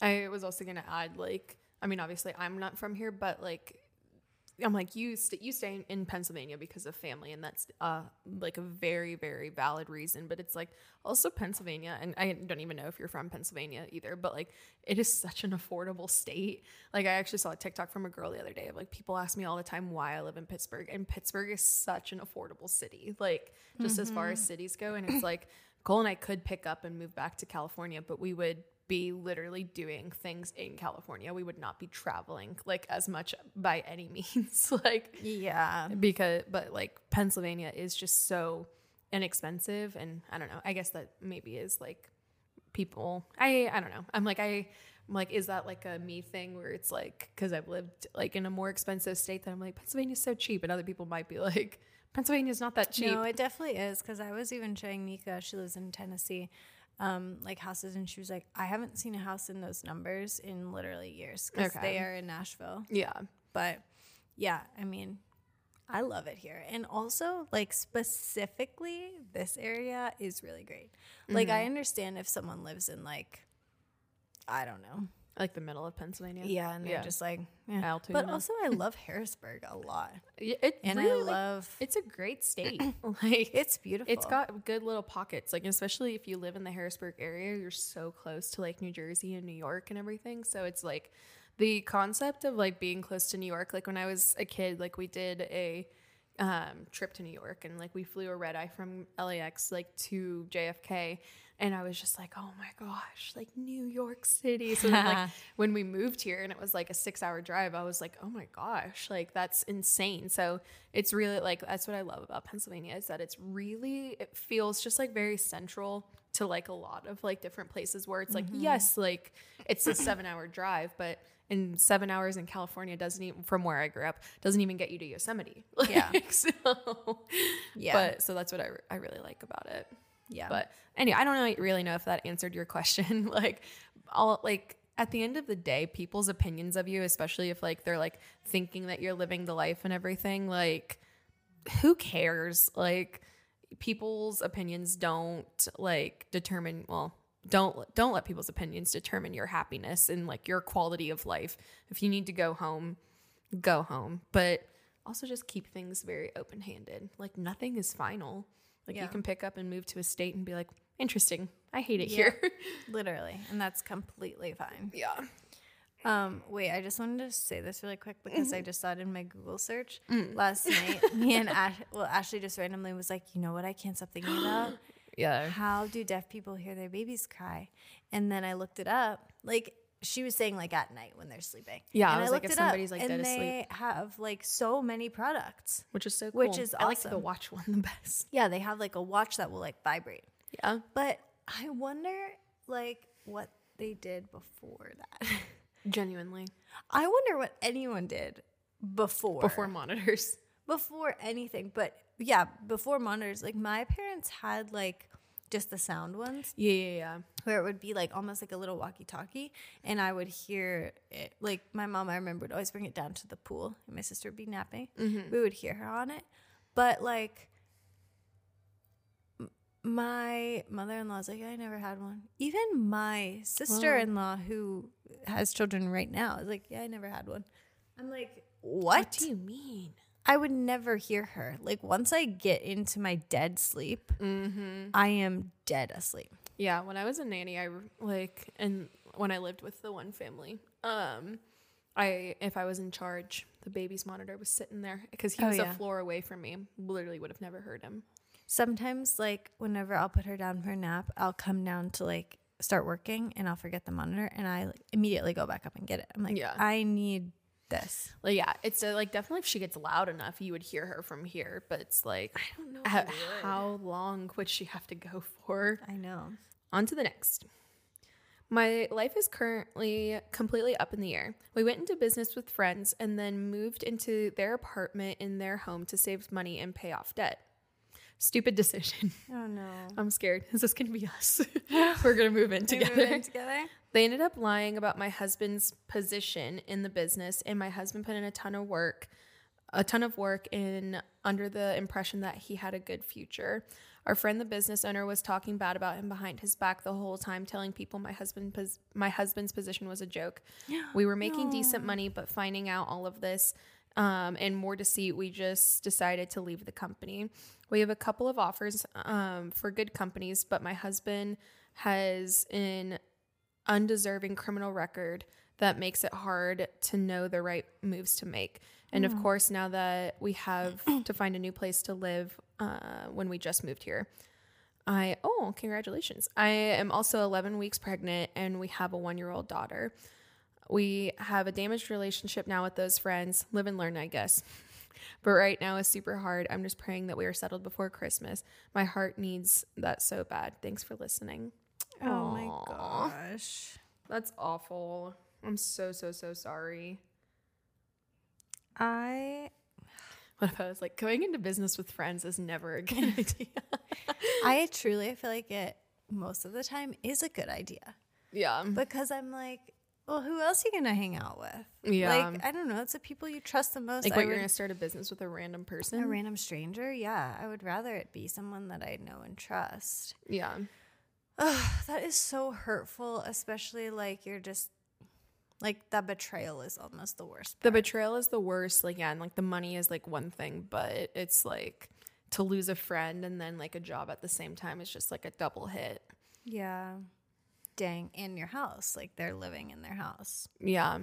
I was also going to add like I mean obviously I'm not from here but like I'm like you st- you stay in, in Pennsylvania because of family and that's uh like a very very valid reason but it's like also Pennsylvania and I don't even know if you're from Pennsylvania either but like it is such an affordable state. Like I actually saw a TikTok from a girl the other day of like people ask me all the time why I live in Pittsburgh and Pittsburgh is such an affordable city like just as far as cities go and it's like Cole and I could pick up and move back to California but we would be literally doing things in California. We would not be traveling like as much by any means. like Yeah. because but like Pennsylvania is just so inexpensive and I don't know. I guess that maybe is like people I I don't know. I'm like I I'm like is that like a me thing where it's like cuz I've lived like in a more expensive state that I'm like Pennsylvania's so cheap and other people might be like Pennsylvania's not that cheap. No, it definitely is because I was even showing Nika, she lives in Tennessee, um, like houses, and she was like, I haven't seen a house in those numbers in literally years because Okay. they are in Nashville. yeah. But yeah, I mean, I love it here. And also, like, specifically, this area is really great. Like, I understand if someone lives in, like, I don't know. Like the middle of Pennsylvania. Yeah, and they're Yeah. just like, eh. Altoona. but also I love Harrisburg a lot, Yeah, it and really, I love it's a great state. like it's beautiful. It's got good little pockets, like especially if you live in the Harrisburg area, you're so close to like New Jersey and New York and everything. So it's like the concept of like being close to New York. Like when I was a kid, like we did a um, trip to New York and like we flew a red eye from LAX like to JFK. And I was just like, oh my gosh, like New York City. So then, like when we moved here and it was like a six hour drive, I was like, oh my gosh, like that's insane. So it's really like, that's what I love about Pennsylvania is that it's really, it feels just like very central to like a lot of like different places where it's like, mm-hmm. yes, like it's a seven hour drive, but in seven hours in California doesn't even, from where I grew up, doesn't even get you to Yosemite. Yeah. So, Yeah. But so that's what I, I really like about it. Yeah. But anyway, I don't really know if that answered your question. like, all like at the end of the day, people's opinions of you, especially if like they're like thinking that you're living the life and everything, like who cares? Like people's opinions don't like determine. Well, don't don't let people's opinions determine your happiness and like your quality of life. If you need to go home, go home. But also just keep things very open-handed. Like nothing is final. Like Yeah. you can pick up and move to a state and be like, "Interesting. I hate it Yeah. here." Literally. And that's completely fine. yeah. Um, wait, I just wanted to say this really quick because I just saw it in my Google search Mm. last night. Me and Ash, well, Ashley just randomly was like, you know what I can't stop thinking about? Yeah. How do deaf people hear their babies cry? And then I looked it up. Like she was saying, like at night when they're sleeping. Yeah, I and was like, if somebody's, like, dead asleep. they have like so many products. Which is so cool. Which is I like the awesome. watch one the best. Yeah, they have like a watch that will like vibrate. Yeah. But I wonder like what they did before that. Genuinely. I wonder what anyone did before Before monitors. before anything. But yeah, before monitors, like my parents had like just the sound ones Yeah, yeah, yeah. where it would be like almost like a little walkie-talkie, and I would hear it. Like my mom, I remember would always bring it down to the pool, and my sister would be napping. Mm-hmm. We would hear her on it, but like. m- My mother-in-law's like, I never had one. Even my sister-in-law, who has children right now, is like, yeah, I never had one. I'm like, what? What do you mean? I would never hear her. Like once I get into my dead sleep, I am dead asleep. Yeah, when I was a nanny, I like, and when I lived with the one family, um, I if I was in charge, the baby's monitor was sitting there because he Oh, was yeah. a floor away from me. Literally, would have never heard him. Sometimes, like whenever I'll put her down for a nap, I'll come down to like start working, and I'll forget the monitor, and I like, immediately go back up and get it. I'm like, Yeah. I need this. Like, yeah, it's uh, like definitely if she gets loud enough, you would hear her from here. But it's like, I don't know How, how long would she have to go for? I know. On to the next. My life is currently completely up in the air. We went into business with friends and then moved into their apartment in their home to save money and pay off debt. Stupid decision. Oh no. I'm scared. Is this going to be us? We're going to move in together. together. They ended up lying about my husband's position in the business, and my husband put in a ton of work, a ton of work in under the impression that he had a good future. Our friend, the business owner, was talking bad about him behind his back the whole time, telling people my husband pos- my husband's position was a joke. We were making decent money, but finding out all of this um, and more deceit, we just decided to leave the company. We have a couple of offers um, for good companies, but my husband has an undeserving criminal record that makes it hard to know the right moves to make. And of course, now that we have to find a new place to live uh, when we just moved here, I, oh, congratulations. I am also 11 weeks pregnant and we have a one year old daughter. We have a damaged relationship now with those friends. Live and learn, I guess. But right now is super hard. I'm just praying that we are settled before Christmas. My heart needs that so bad. Thanks for listening. Oh Aw. my gosh. That's awful. I'm so, so, so sorry. I What if I was like, going into business with friends is never a good idea? I truly feel like it most of the time is a good idea. yeah. because I'm like, well, who else are you gonna hang out with? Yeah. like I don't know. It's the people you trust the most. Like, I what, you're would- to start a business with a random person? a random stranger. Yeah, I would rather it be someone that I know and trust. yeah. Ugh, that is so hurtful, especially like you're just like that betrayal is almost the worst. The betrayal is the worst. Like, yeah, and like the money is like one thing, but it's like to lose a friend and then like a job at the same time is just like a double hit. yeah, dang, in your house, like they're living in their house. Yeah.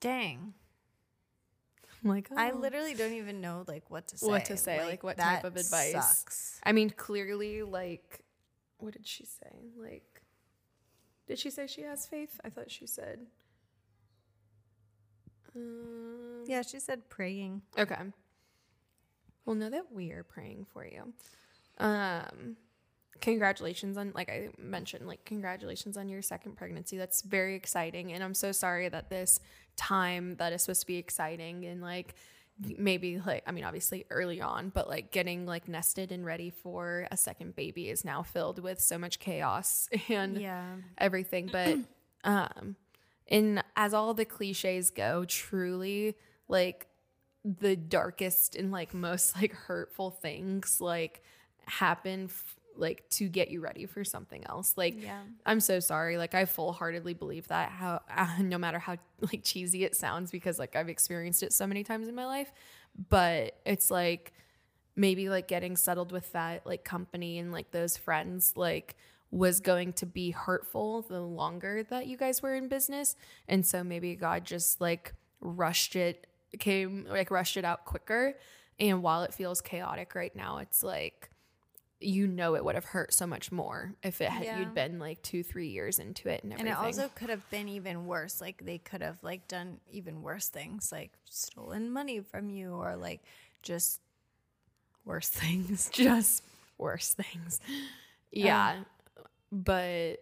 Dang, I'm like, I oh. literally don't even know like what to say. What to say, like, what type of advice. Sucks. I mean, clearly, like, what did she say? Like, did she say she has faith? I thought she said. Um, Yeah, she said praying. Okay. Well, know that we are praying for you. Um, congratulations on, like I mentioned, like congratulations on your second pregnancy. That's very exciting, and I'm so sorry that this time that is supposed to be exciting and like maybe like I mean obviously early on, but like getting like nested and ready for a second baby is now filled with so much chaos and Yeah. everything but um and as all the cliches go truly like the darkest and like most like hurtful things like happen f- like to get you ready for something else. Like Yeah. I'm so sorry. Like I full heartedly believe that how uh, no matter how like cheesy it sounds because like I've experienced it so many times in my life, but it's like maybe like getting settled with that like company and like those friends like was going to be hurtful the longer that you guys were in business and so maybe god just like rushed it came like rushed it out quicker and while it feels chaotic right now it's like you know it would have hurt so much more if it had Yeah. you'd been like two three years into it and everything. And it also could have been even worse. Like they could have like done even worse things, like stolen money from you or like just worse things. just worse things. Yeah. Um, but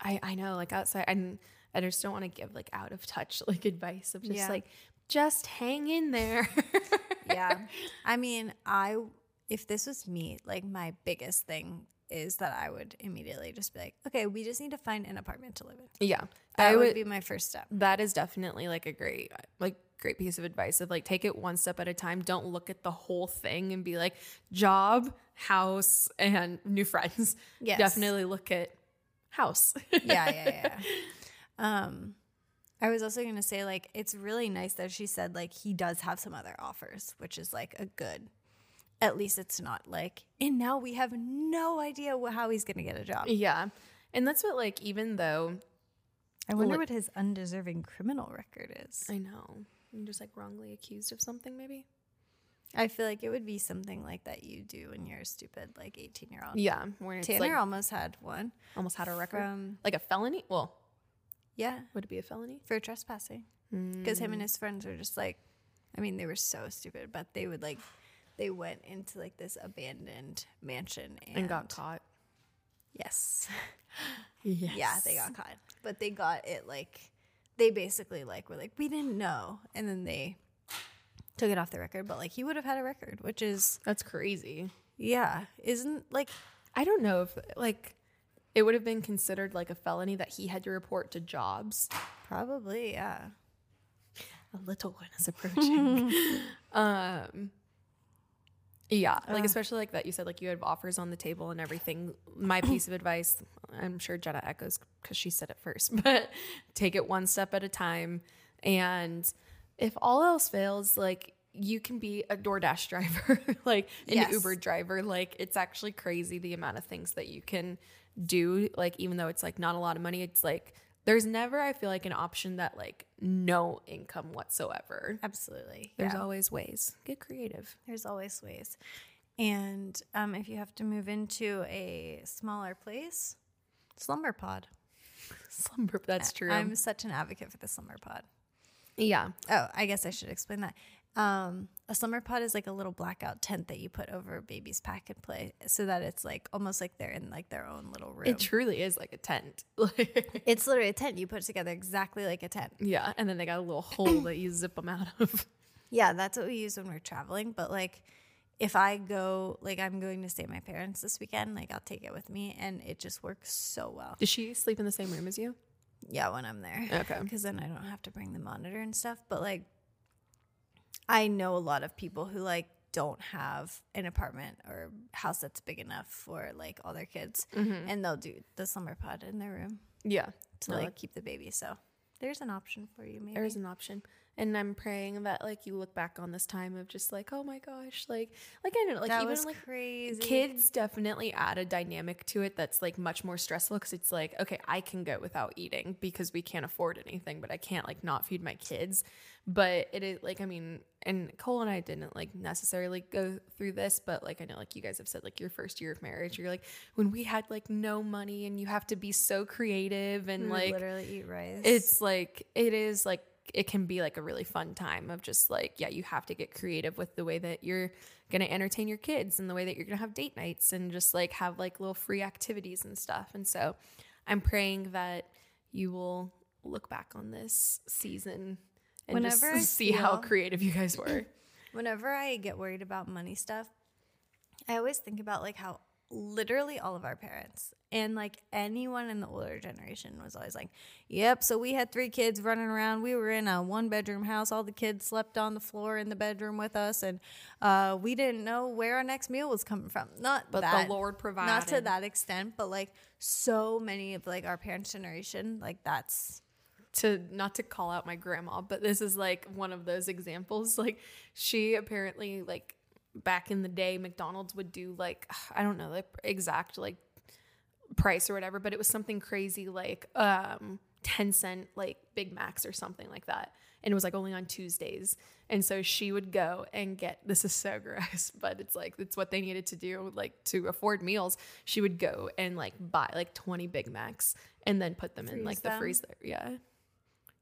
I I know like outside and I just don't want to give like out of touch like advice of just Yeah. like just hang in there. yeah. I mean, I if this was me, like my biggest thing is that I would immediately just be like, okay, we just need to find an apartment to live in. yeah. That would would be my first step. that is definitely like a great like great piece of advice of like take it one step at a time don't look at the whole thing and be like job house and new friends Yes. definitely look at house yeah, yeah, yeah. Um, I was also gonna say like it's really nice that she said like he does have some other offers, which is like a good. At least it's not like, and now we have no idea how he's gonna get a job. yeah and that's what like even though I wonder Like- what his undeserving criminal record is. i know. I'm just like wrongly accused of something maybe? I feel like it would be something like that you do when you're a stupid like 18 year old. yeah where Tanner like almost had one. almost had a record. From like a felony? Well yeah. would it be a felony? For trespassing. Because him and mm. his friends were just like, I mean they were so stupid, but they would like they went into like this abandoned mansion and, and got caught Yes, yes. yeah, they got caught, but they got it like they basically like were like we didn't know, and then they took it off the record. But like he would have had a record, which is that's crazy yeah, isn't like I don't know if like it would have been considered like a felony that he had to report to jobs. probably yeah. A little one is approaching. um yeah, like uh. especially like that you said like you had offers on the table and everything. My piece of advice, I'm sure Jenna echoes cuz she said it first, but take it one step at a time and if all else fails like you can be a DoorDash driver, like an Yes. Uber driver. Like it's actually crazy the amount of things that you can do. Like even though it's like not a lot of money, it's like there's never I feel like an option that like no income whatsoever. Absolutely. There's yeah. always ways. Get creative. There's always ways. And um, if you have to move into a smaller place, slumber pod. Slumber. That's true. I'm such an advocate for the slumber pod. yeah. Oh, I guess I should explain that. Um, a slumber pod is like a little blackout tent that you put over a baby's pack and play so that it's like almost like they're in like their own little room. It truly is like a tent. It's literally a tent you put together exactly like a tent. yeah, and then they got a little hole that you zip them out of. Yeah, that's what we use when we're traveling. But like, if I go, like, I'm going to stay at my parents this weekend, like, I'll take it with me, and it just works so well. Does she sleep in the same room as you? Yeah, when I'm there. Okay. Because then I don't have to bring the monitor and stuff. But like, I know a lot of people who like don't have an apartment or house that's big enough for like all their kids, mm-hmm. and they'll do the slumber pod in their room Yeah. to like keep the baby. So there's an option for you, maybe. There's an option. And I'm praying that like you look back on this time of just like, oh my gosh, like like I don't know, like that even was like crazy. kids definitely add a dynamic to it that's like much more stressful because it's like, okay, I can go without eating because we can't afford anything, but I can't like not feed my kids. But it is like, I mean, and Cole and I didn't like necessarily go through this, but like I know like you guys have said like your first year of marriage, you're like when we had like no money and you have to be so creative and We like literally eat rice. it's like it is like it can be like a really fun time of just like yeah you have to get creative with the way that you're going to entertain your kids and the way that you're going to have date nights and just like have like little free activities and stuff and so i'm praying that you will look back on this season and Whenever I just see how creative you guys were Whenever I get worried about money stuff, I always think about like how literally all of our parents and like anyone in the older generation was always like, "Yep, so we had three kids running around. We were in a one bedroom house. All the kids slept on the floor in the bedroom with us and uh, we didn't know where our next meal was coming from." Not But that, the Lord provided. not to that extent, but like so many of like our parents' generation, like that's to not to call out my grandma, but this is like one of those examples. Like she apparently like back in the day, McDonald's would do like I don't know the exact like price or whatever, but it was something crazy like um 10 cent like Big Macs or something like that. And it was like only on Tuesdays. And so she would go and get this is so gross, but it's like it's what they needed to do like to afford meals. She would go and like buy like 20 Big Macs and then put them in Freeze like the them? freezer. Yeah.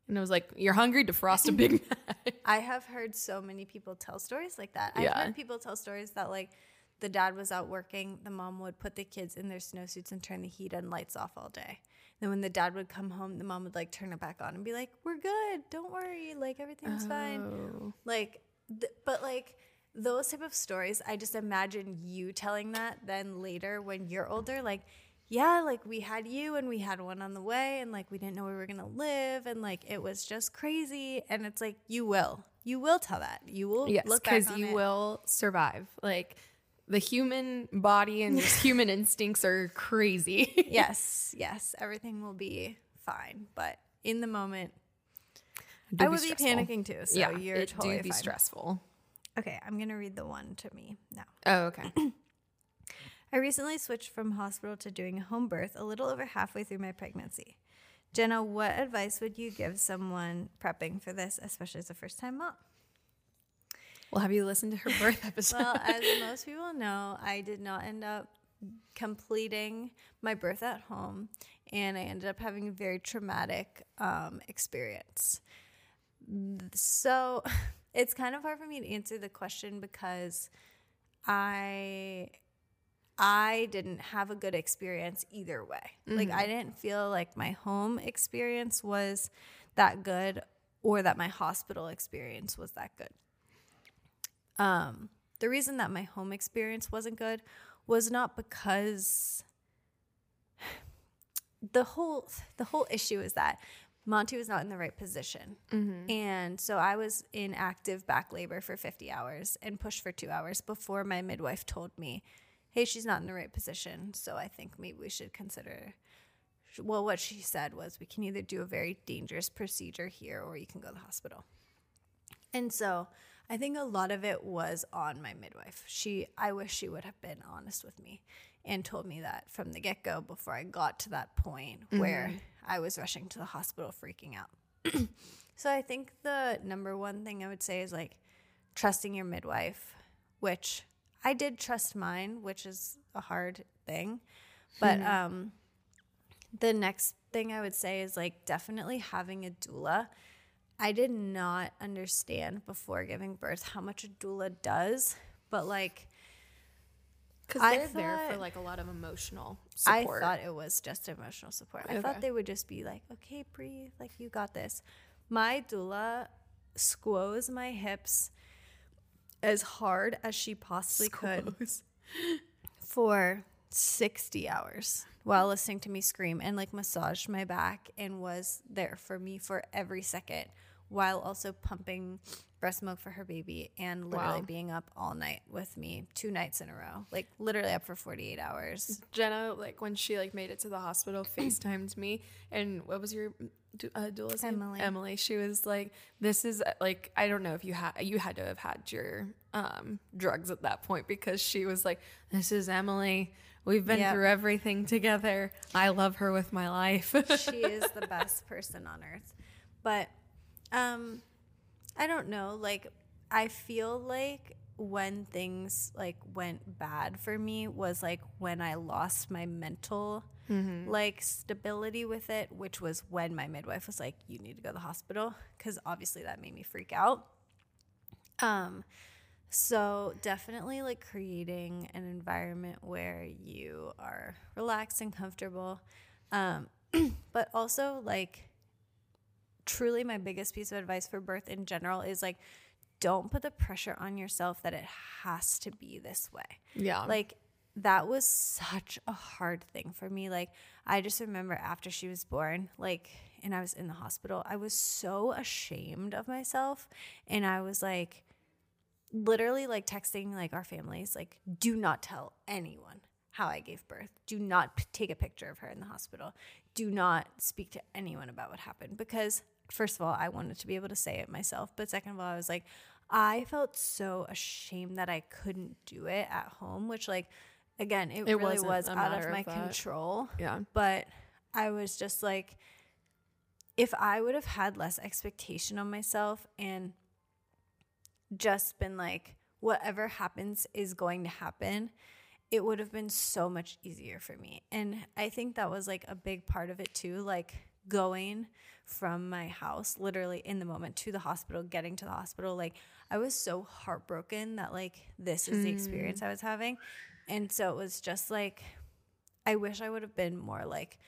And it was like, you're hungry, defrost a Big Mac. I have heard so many people tell stories like that. I've heard people tell stories that like the dad was out working, the mom would put the kids in their snowsuits and turn the heat and lights off all day. Then when the dad would come home, the mom would like turn it back on and be like, "We're good. Don't worry. Like everything's fine." Oh. Like th- but like those type of stories, I just imagine you telling that then later when you're older like yeah, like we had you and we had one on the way and like we didn't know where we were going to live and like it was just crazy and it's like you will. You will tell that. You will Yes, look because you it. will survive. Like the human body and just human instincts are crazy. Yes, yes, everything will be fine, but in the moment Do I would be stressful. panicking too. So yeah, you're it totally do be fine. stressful. Okay, I'm going to read the one to me now. Oh, okay. I recently switched from hospital to doing a home birth a little over halfway through my pregnancy. Jenna, what advice would you give someone prepping for this, especially as a first time mom? well, have you listened to her birth episode? Well, as most people know, I did not end up completing my birth at home, and I ended up having a very traumatic um, experience. So it's kind of hard for me to answer the question because I I didn't have a good experience either way. Like I didn't feel like my home experience was that good or that my hospital experience was that good. Um the reason that my home experience wasn't good was not because the whole the whole issue is that Monty was not in the right position. And so I was in active back labor for 50 hours and pushed for 2 hours before my midwife told me, "Hey, she's not in the right position, so I think maybe we should consider well, what she said was we can either do a very dangerous procedure here or you can go to the hospital." And so I think a lot of it was on my midwife. She, I wish she would have been honest with me and told me that from the get go before I got to that point mm-hmm. where I was rushing to the hospital freaking out. so I think the number one thing I would say is like trusting your midwife, which I did trust mine, which is a hard thing. But um, the next thing I would say is like definitely having a doula. I did not understand before giving birth how much a doula does, but like Because they're there for like a lot of emotional support. I thought it was just emotional support. I thought they would just be like, okay, breathe, like you got this. My doula squoze my hips as hard as she possibly could for 60 hours while listening to me scream and like massaged my back and was there for me for every second while also pumping breast milk for her baby and literally Wow. being up all night with me two nights in a row like literally up for 48 hours Jenna, like when she like made it to the hospital, FaceTimed me, and what was your uh, doula's name? Emily. Emily. She was like, "This is uh, like I don't know if you had you had to have had your um, drugs at that point because she was like, this is Emily. We've been Yep. through everything together. I love her with my life." she is the best person on earth. But um I don't know, like I feel like when things like went bad for me was like when I lost my mental like stability with it, which was when my midwife was like you need to go to the hospital cuz obviously that made me freak out. Um so definitely like creating an environment where you are relaxed and comfortable. Um, but also like truly my biggest piece of advice for birth in general is like don't put the pressure on yourself that it has to be this way. yeah, Like that was such a hard thing for me. Like, I just remember after she was born, like, and I was in the hospital, I was so ashamed of myself. And I was like, literally, like, texting, like, our families, like, do not tell anyone how I gave birth. Do not p- take a picture of her in the hospital. Do not speak to anyone about what happened because, first of all, I wanted to be able to say it myself. But second of all, I was like, I felt so ashamed that I couldn't do it at home, which, like, again, it, It really was out of my of uh, control. Yeah. But I was just like, if I would have had less expectation on myself and just been like, whatever happens is going to happen, it would have been so much easier for me. And I think that was like a big part of it too. Like going from my house, literally in the moment to the hospital, getting to the hospital, like I was so heartbroken that like this is the experience I was having. And so it was just like, I wish I would have been more like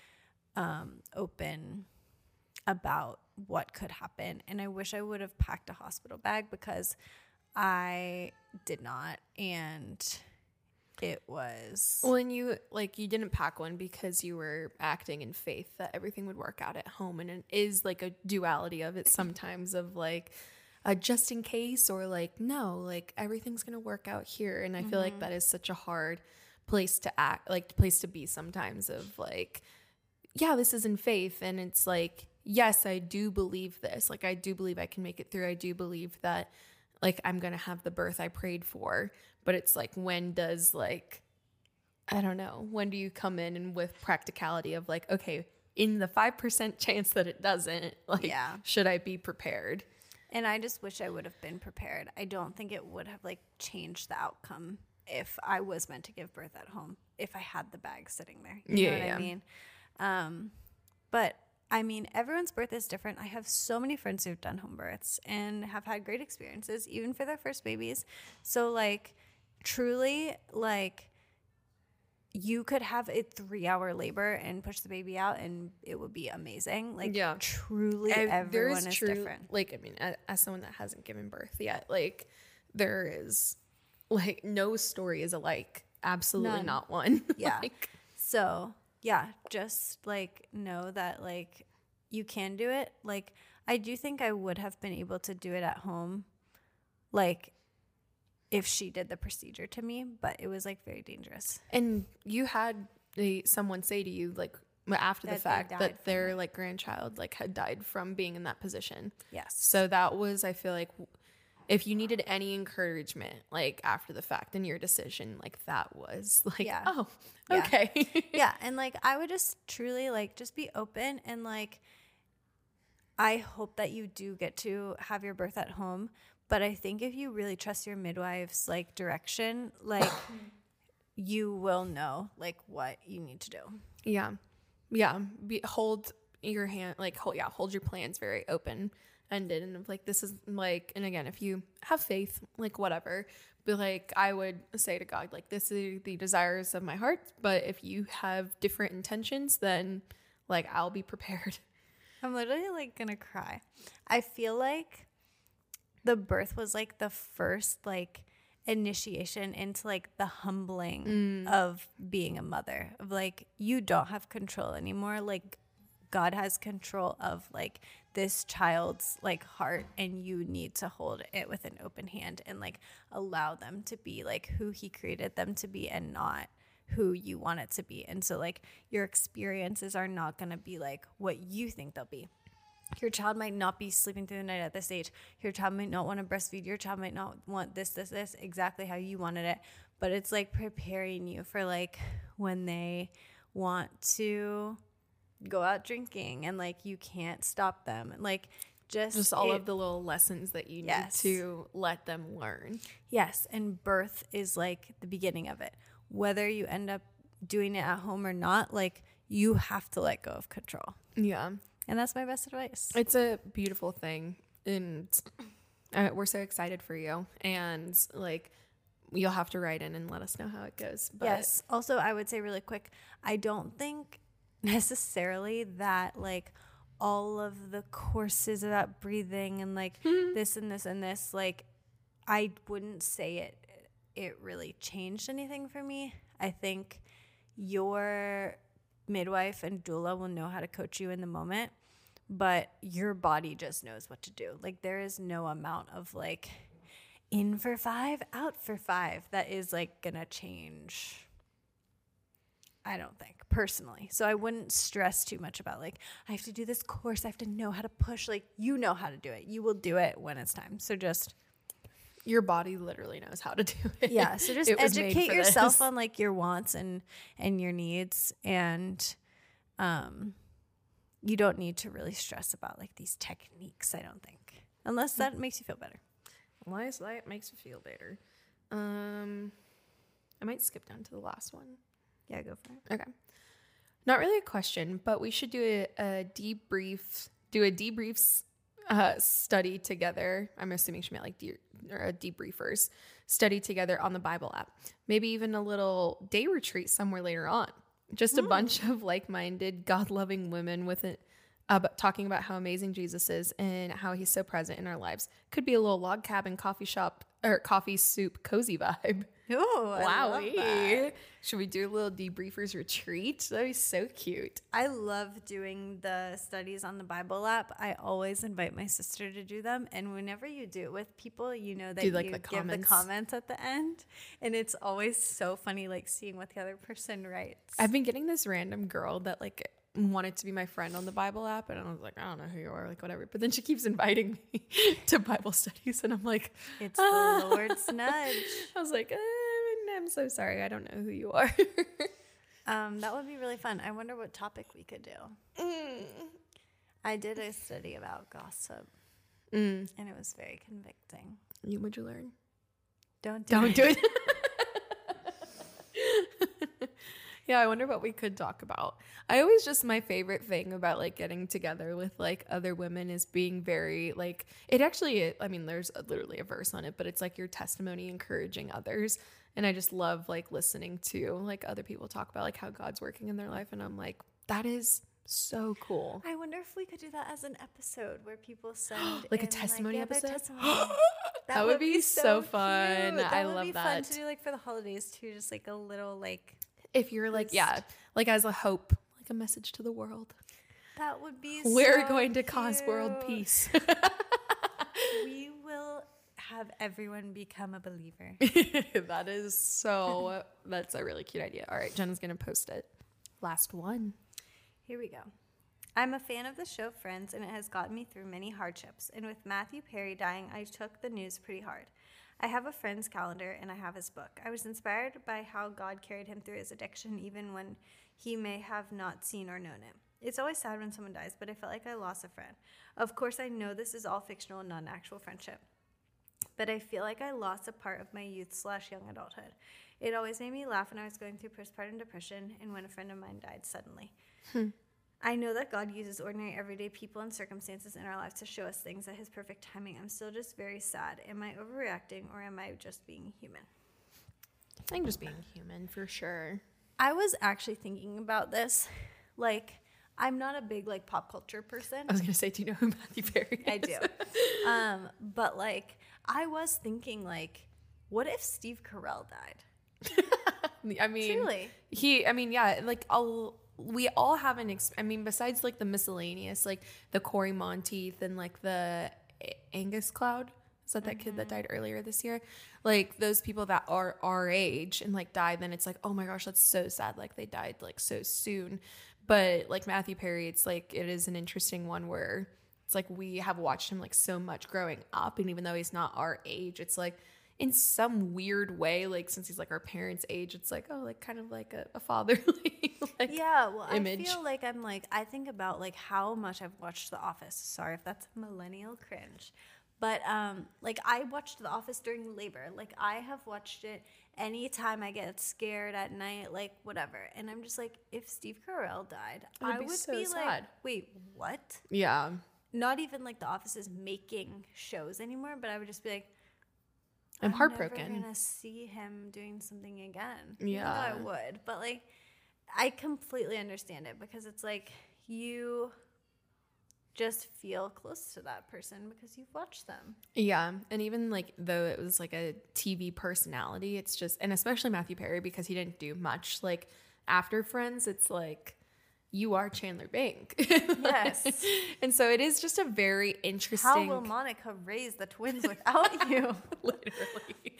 um, open about what could happen. And I wish I would have packed a hospital bag because I did not. And it was. Well, and you like you didn't pack one because you were acting in faith that everything would work out at home, and it is like a duality of it sometimes of like a just in case or like no, like everything's gonna work out here, and I feel like mm-hmm. that is such a hard place to act, like place to be sometimes of like yeah, this is in faith, and it's like yes, I do believe this, like I do believe I can make it through, I do believe that like I'm gonna have the birth I prayed for. But it's like when does like I don't know, when do you come in and with practicality of like, okay, in the five percent chance that it doesn't, like Yeah. should I be prepared? And I just wish I would have been prepared. I don't think it would have like changed the outcome if I was meant to give birth at home, if I had the bag sitting there. You Yeah, know what yeah. I mean? Um, but I mean, everyone's birth is different. I have so many friends who've done home births and have had great experiences, even for their first babies. So, like, truly, like, you could have a three hour labor and push the baby out and it would be amazing. Like, Yeah. truly, Ev- everyone is different. Like, I mean, as someone that hasn't given birth yet, like there is like no story is alike. Absolutely None. not one. Yeah. Like, So, yeah, just like know that like you can do it. Like I do think I would have been able to do it at home like if she did the procedure to me, but it was like very dangerous. and you had a, someone say to you like after That the fact that their like grandchild like had died from being in that position. Yes. So that was, I feel like, if you needed any encouragement, like after the fact in your decision, like that was like, Yeah. oh, Yeah. okay. yeah, and like I would just truly like just be open and like I hope that you do get to have your birth at home, but I think if you really trust your midwife's like direction, like you will know like what you need to do. yeah. Yeah. Be, hold your hand, like, hold, yeah, hold your plans very open ended. And like, this is like, and again, if you have faith, like, whatever, but like, I would say to God, like, this is the desires of my heart. But if you have different intentions, then like, I'll be prepared. I'm literally like gonna cry. I feel like the birth was like the first like initiation into like the humbling mm. of being a mother of like you don't have control anymore. Like god has control of like this child's like heart and you need to hold it with an open hand and like allow them to be like who he created them to be and not who you want it to be. And so like your experiences are not going to be like what you think they'll be your child might not be sleeping through the night at this age. Your child might not want to breastfeed. Your child might not want this, this, this, exactly how you wanted it. But it's like preparing you for like when they want to go out drinking and like you can't stop them. And like just, Just all it- of the little lessons that you Yes. need to let them learn. Yes, and birth is like the beginning of it. Whether you end up doing it at home or not, like you have to let go of control. Yeah. And that's my best advice. It's a beautiful thing. And uh, we're so excited for you. And like, you'll have to write in and let us know how it goes. But yes. Also, I would say really quick, I don't think necessarily that like all of the courses about breathing and like this and this and this, like I wouldn't say it it really changed anything for me. I think your midwife and doula will know how to coach you in the moment, but your body just knows what to do. Like there is no amount of like in for 5, out for 5 that is like going to change I don't think personally. So I wouldn't stress too much about like I have to do this course, I have to know how to push. Like you know how to do it. You will do it when it's time. So just your body literally knows how to do it. yeah, so just educate yourself this. on like your wants and and your needs and um you don't need to really stress about like these techniques, I don't think. Unless that mm-hmm. makes you feel better. Unless that makes you feel better. Um I might skip down to the last one. Yeah, go for it. Okay. Not really a question, but we should do a, a debrief, do a debrief uh, study together. I'm assuming she meant like de- or a debriefers study together on the Bible app. Maybe even a little day retreat somewhere later on. Just a mm. bunch of like-minded, God-loving women with it, uh, talking about how amazing Jesus is and how he's so present in our lives. Could be a little log cabin, coffee shop, or coffee soup, cozy vibe. Oh, wow. Should we do a little debriefers retreat? That'd be so cute. I love doing the studies on the Bible app. I always invite my sister to do them. And whenever you do it with people, you know that do, like, you the give the comments at the end. And it's always so funny, like seeing what the other person writes. I've been getting this random girl that like wanted to be my friend on the Bible app, and I was like, I don't know who you are, like whatever. But then she keeps inviting me to Bible studies, and I'm like, it's ah. the Lord's nudge. I was like, eh, I'm so sorry, I don't know who you are. um, that would be really fun. I wonder what topic we could do. Mm. I did a study about gossip, mm. and it was very convicting. You would you learn? Don't do don't it. do it. Yeah, I wonder what we could talk about. I always just my favorite thing about like getting together with like other women is being very like it actually I mean there's a, literally a verse on it, but it's like your testimony encouraging others. And I just love like listening to like other people talk about like how God's working in their life and I'm like that is so cool. I wonder if we could do that as an episode where people send like a testimony like, episode. Testimony. that, that, would, be, be so, fun. That I love that. That would be fun to do like for the holidays too, just like a little like if you're like, yeah, like as a hope, like a message to the world. That would be We're so going to cute. cause world peace. have everyone become a believer. that is so, that's a really cute idea. All right, Jenna's going to post it. Last one. Here we go. I'm a fan of the show Friends, and it has gotten me through many hardships. And with Matthew Perry dying, I took the news pretty hard. I have a friend's calendar and I have his book. I was inspired by how God carried him through his addiction, even when he may have not seen or known it. It's always sad when someone dies, but I felt like I lost a friend. Of course, I know this is all fictional and not an actual friendship, but I feel like I lost a part of my youth slash young adulthood. It always made me laugh when I was going through postpartum depression and when a friend of mine died suddenly. Hmm. I know that God uses ordinary, everyday people and circumstances in our lives to show us things at His perfect timing. I'm still just very sad. Am I overreacting or am I just being human? I think just being human for sure. I was actually thinking about this. Like, I'm not a big like pop culture person. I was gonna say, do you know who Matthew Perry is? I do. um, but like, I was thinking like, what if Steve Carell died? I mean, Truly. he. I mean, yeah. Like, I'll we all have an ex- I mean besides like the miscellaneous like the Cory Monteith and like the Angus Cloud is that that mm-hmm. kid that mm-hmm. died earlier this year like those people that are our age and like die, then it's like oh my gosh that's so sad like they died like so soon but like Matthew Perry it's like it is an interesting one where it's like we have watched him like so much growing up and even though he's not our age it's like in some weird way, like since he's like our parents' age, it's like oh, like kind of like a, a fatherly like yeah. Well, image. I feel like I'm like I think about like how much I've watched The Office. Sorry if that's millennial cringe, but um, like I watched The Office during labor. Like I have watched it anytime I get scared at night, like whatever. And I'm just like, if Steve Carell died, I would so be sad. like, wait, what? Yeah. Not even like The Office is making shows anymore, but I would just be like I'm, heartbroken. I'm gonna see him doing something again. Yeah, I would, but like, I completely understand it because it's like you just feel close to that person because you've watched them. Yeah. And even like though it was like a TV personality, it's just, and especially Matthew Perry because he didn't do much. Like after Friends, it's like, you are Chandler Bing. Yes. and so it is just a very interesting. How will Monica raise the twins without you? literally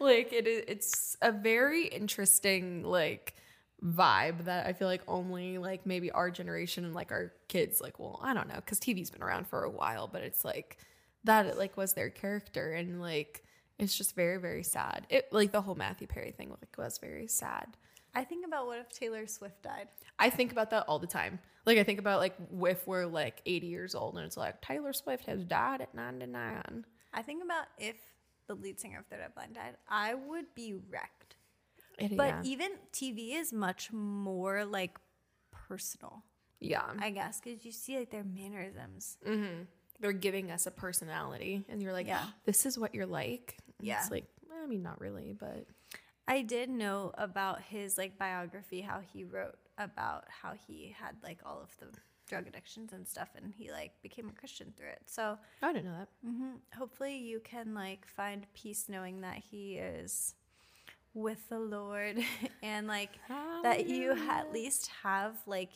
like it is it's a very interesting like vibe that i feel like only like maybe our generation and like our kids like well i don't know because tv's been around for a while but it's like that it like was their character and like it's just very very sad it like the whole matthew perry thing like was very sad I think about what if Taylor Swift died? i think about that all the time like i think about like if we're like 80 years old and it's like taylor swift has died at 99 I think about if the lead singer of Third Eye Blind died, I would be wrecked. It- But yeah. even TV is much more like personal, yeah I guess, because you see like their mannerisms. Mm-hmm. they're giving us a personality and you're like Yeah. this is what you're like And Yeah. it's like i mean not really but I did know about his like biography, how he wrote about how he had like all of the drug addictions and stuff, and he like became a Christian through it. So i didn't know that. Hmm hopefully you can like find peace knowing that he is with the Lord and like that you at least have like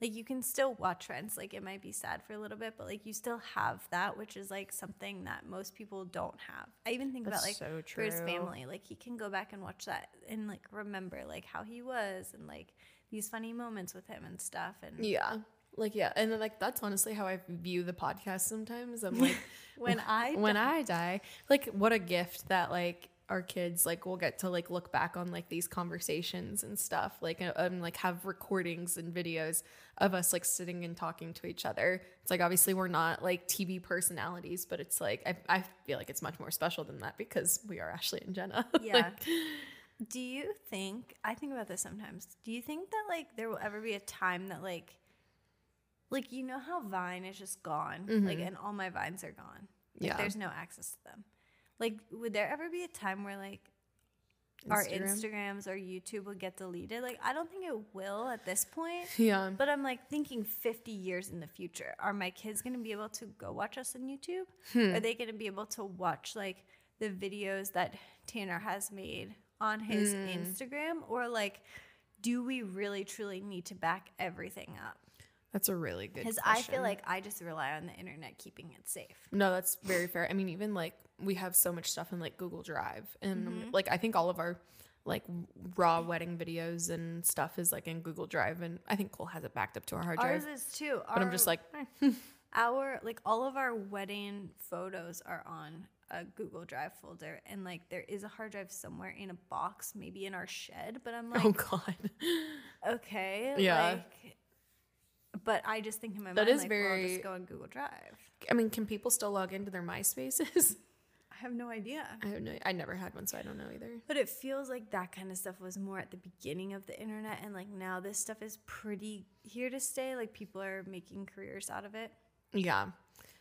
like you can still watch Friends. Like it might be sad for a little bit, but like you still have that, which is like something that most people don't have. I even think about like so for his family, like he can go back and watch that and like remember like how he was and like these funny moments with him and stuff. And yeah like yeah and then like that's honestly how i view the podcast sometimes i'm like when I when i die like what a gift that like our kids like will get to like look back on like these conversations and stuff like and um, like have recordings and videos of us like sitting and talking to each other it's like obviously we're not like tv personalities but it's like i, I feel like it's much more special than that because we are ashley and jenna Yeah. Like, Do you think I think about this sometimes. Do you think that like there will ever be a time that like like you know how Vine is just gone? Mm-hmm. Like and all my vines are gone. Like Yeah. there's no access to them. Like would there ever be a time where like our Instagrams or YouTube will get deleted? Like I don't think it will at this point. yeah But I'm like thinking 50 years in the future. Are my kids going to be able to go watch us on YouTube? Hmm. Are they going to be able to watch like the videos that Tanner has made on his Hmm. Instagram? Or like, do we really truly need to back everything up? that's a really good Because I feel like I just rely on the internet keeping it safe. No, that's very fair. I mean, even like we have so much stuff in like Google Drive, and Mm-hmm. like I think all of our like raw wedding videos and stuff is like in Google Drive, and I think Cole has it backed up to our hard drive. Ours is too. But I'm just like, our like all of our wedding photos are on a Google Drive folder, and like there is a hard drive somewhere in a box, maybe in our shed. But I'm like, oh god, okay, Yeah. Like, but I just think in my That mind, is like, well, I'll very- just go on Google Drive. I mean, can people still log into their MySpaces? I have no idea. I don't know. I never had one, so I don't know either. But it feels like that kind of stuff was more at the beginning of the internet, and like now this stuff is pretty here to stay. Like people are making careers out of it. Yeah.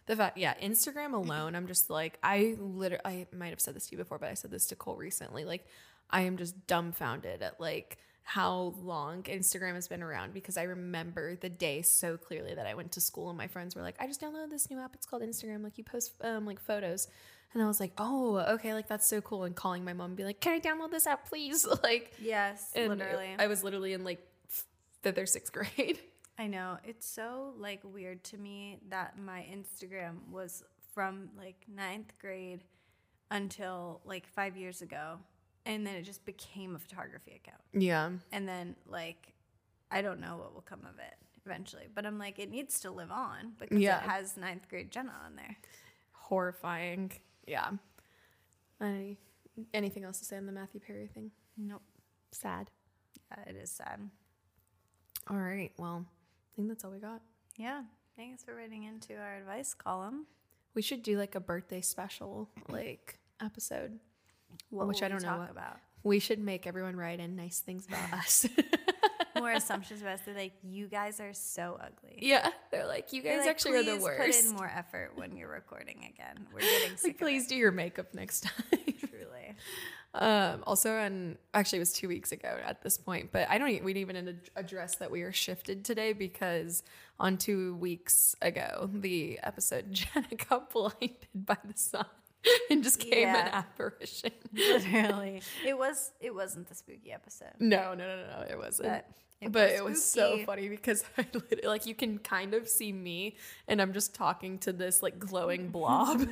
The fact, yeah, Instagram alone, I'm just like, I literally, I might have said this to you before, but I said this to Cole recently. Like, I am just dumbfounded at like how long Instagram has been around because I remember the day so clearly that I went to school and my friends were like, I just downloaded this new app. It's called Instagram. Like, you post um, like photos. And I was like, oh, okay, like that's so cool. And calling my mom and be like, can I download this app, please? like, Yes, literally. I was literally in like fifth or sixth grade. I know. It's so like weird to me that my Instagram was from like ninth grade until like five years ago. And then it just became a photography account. Yeah. And then like I don't know what will come of it eventually. But I'm like, it needs to live on because Yeah. it has ninth grade Jenna on there. horrifying. Yeah. Any, anything else to say on the Matthew Perry thing? Nope. Sad. Yeah, it is sad. All right. Well, I think that's all we got. Yeah. Thanks for writing into our advice column. We should do like a birthday special like episode. What Which I don't know what- about. We should make everyone write in nice things about us. More assumptions about us. They're like, you guys are so ugly. yeah. They're like, you guys like, actually are the "Please worst. Put in more effort when you're recording again. We're getting sick like, please do your makeup next time. Truly. Um, also, on actually, it was two weeks ago at this point, but I don't. e- We didn't even address that we are shifted today because on two weeks ago, the episode Jenna got blinded by the sun and just came an apparition. Literally, it was. It wasn't the spooky episode. No, no, no, no, it wasn't. But it but was it was so funny because I literally, like you can kind of see me and I'm just talking to this like glowing blob.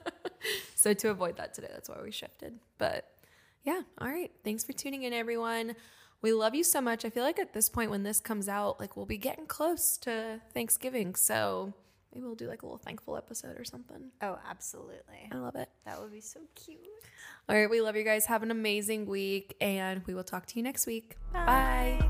so to avoid that today, that's why we shifted. But yeah, all right. Thanks for tuning in, everyone. We love you so much. I feel like at this point when this comes out, like we'll be getting close to Thanksgiving. So maybe we'll do like a little thankful episode or something. Oh, absolutely. I love it. That would be so cute. All right, we love you guys. Have an amazing week and we will talk to you next week. Bye.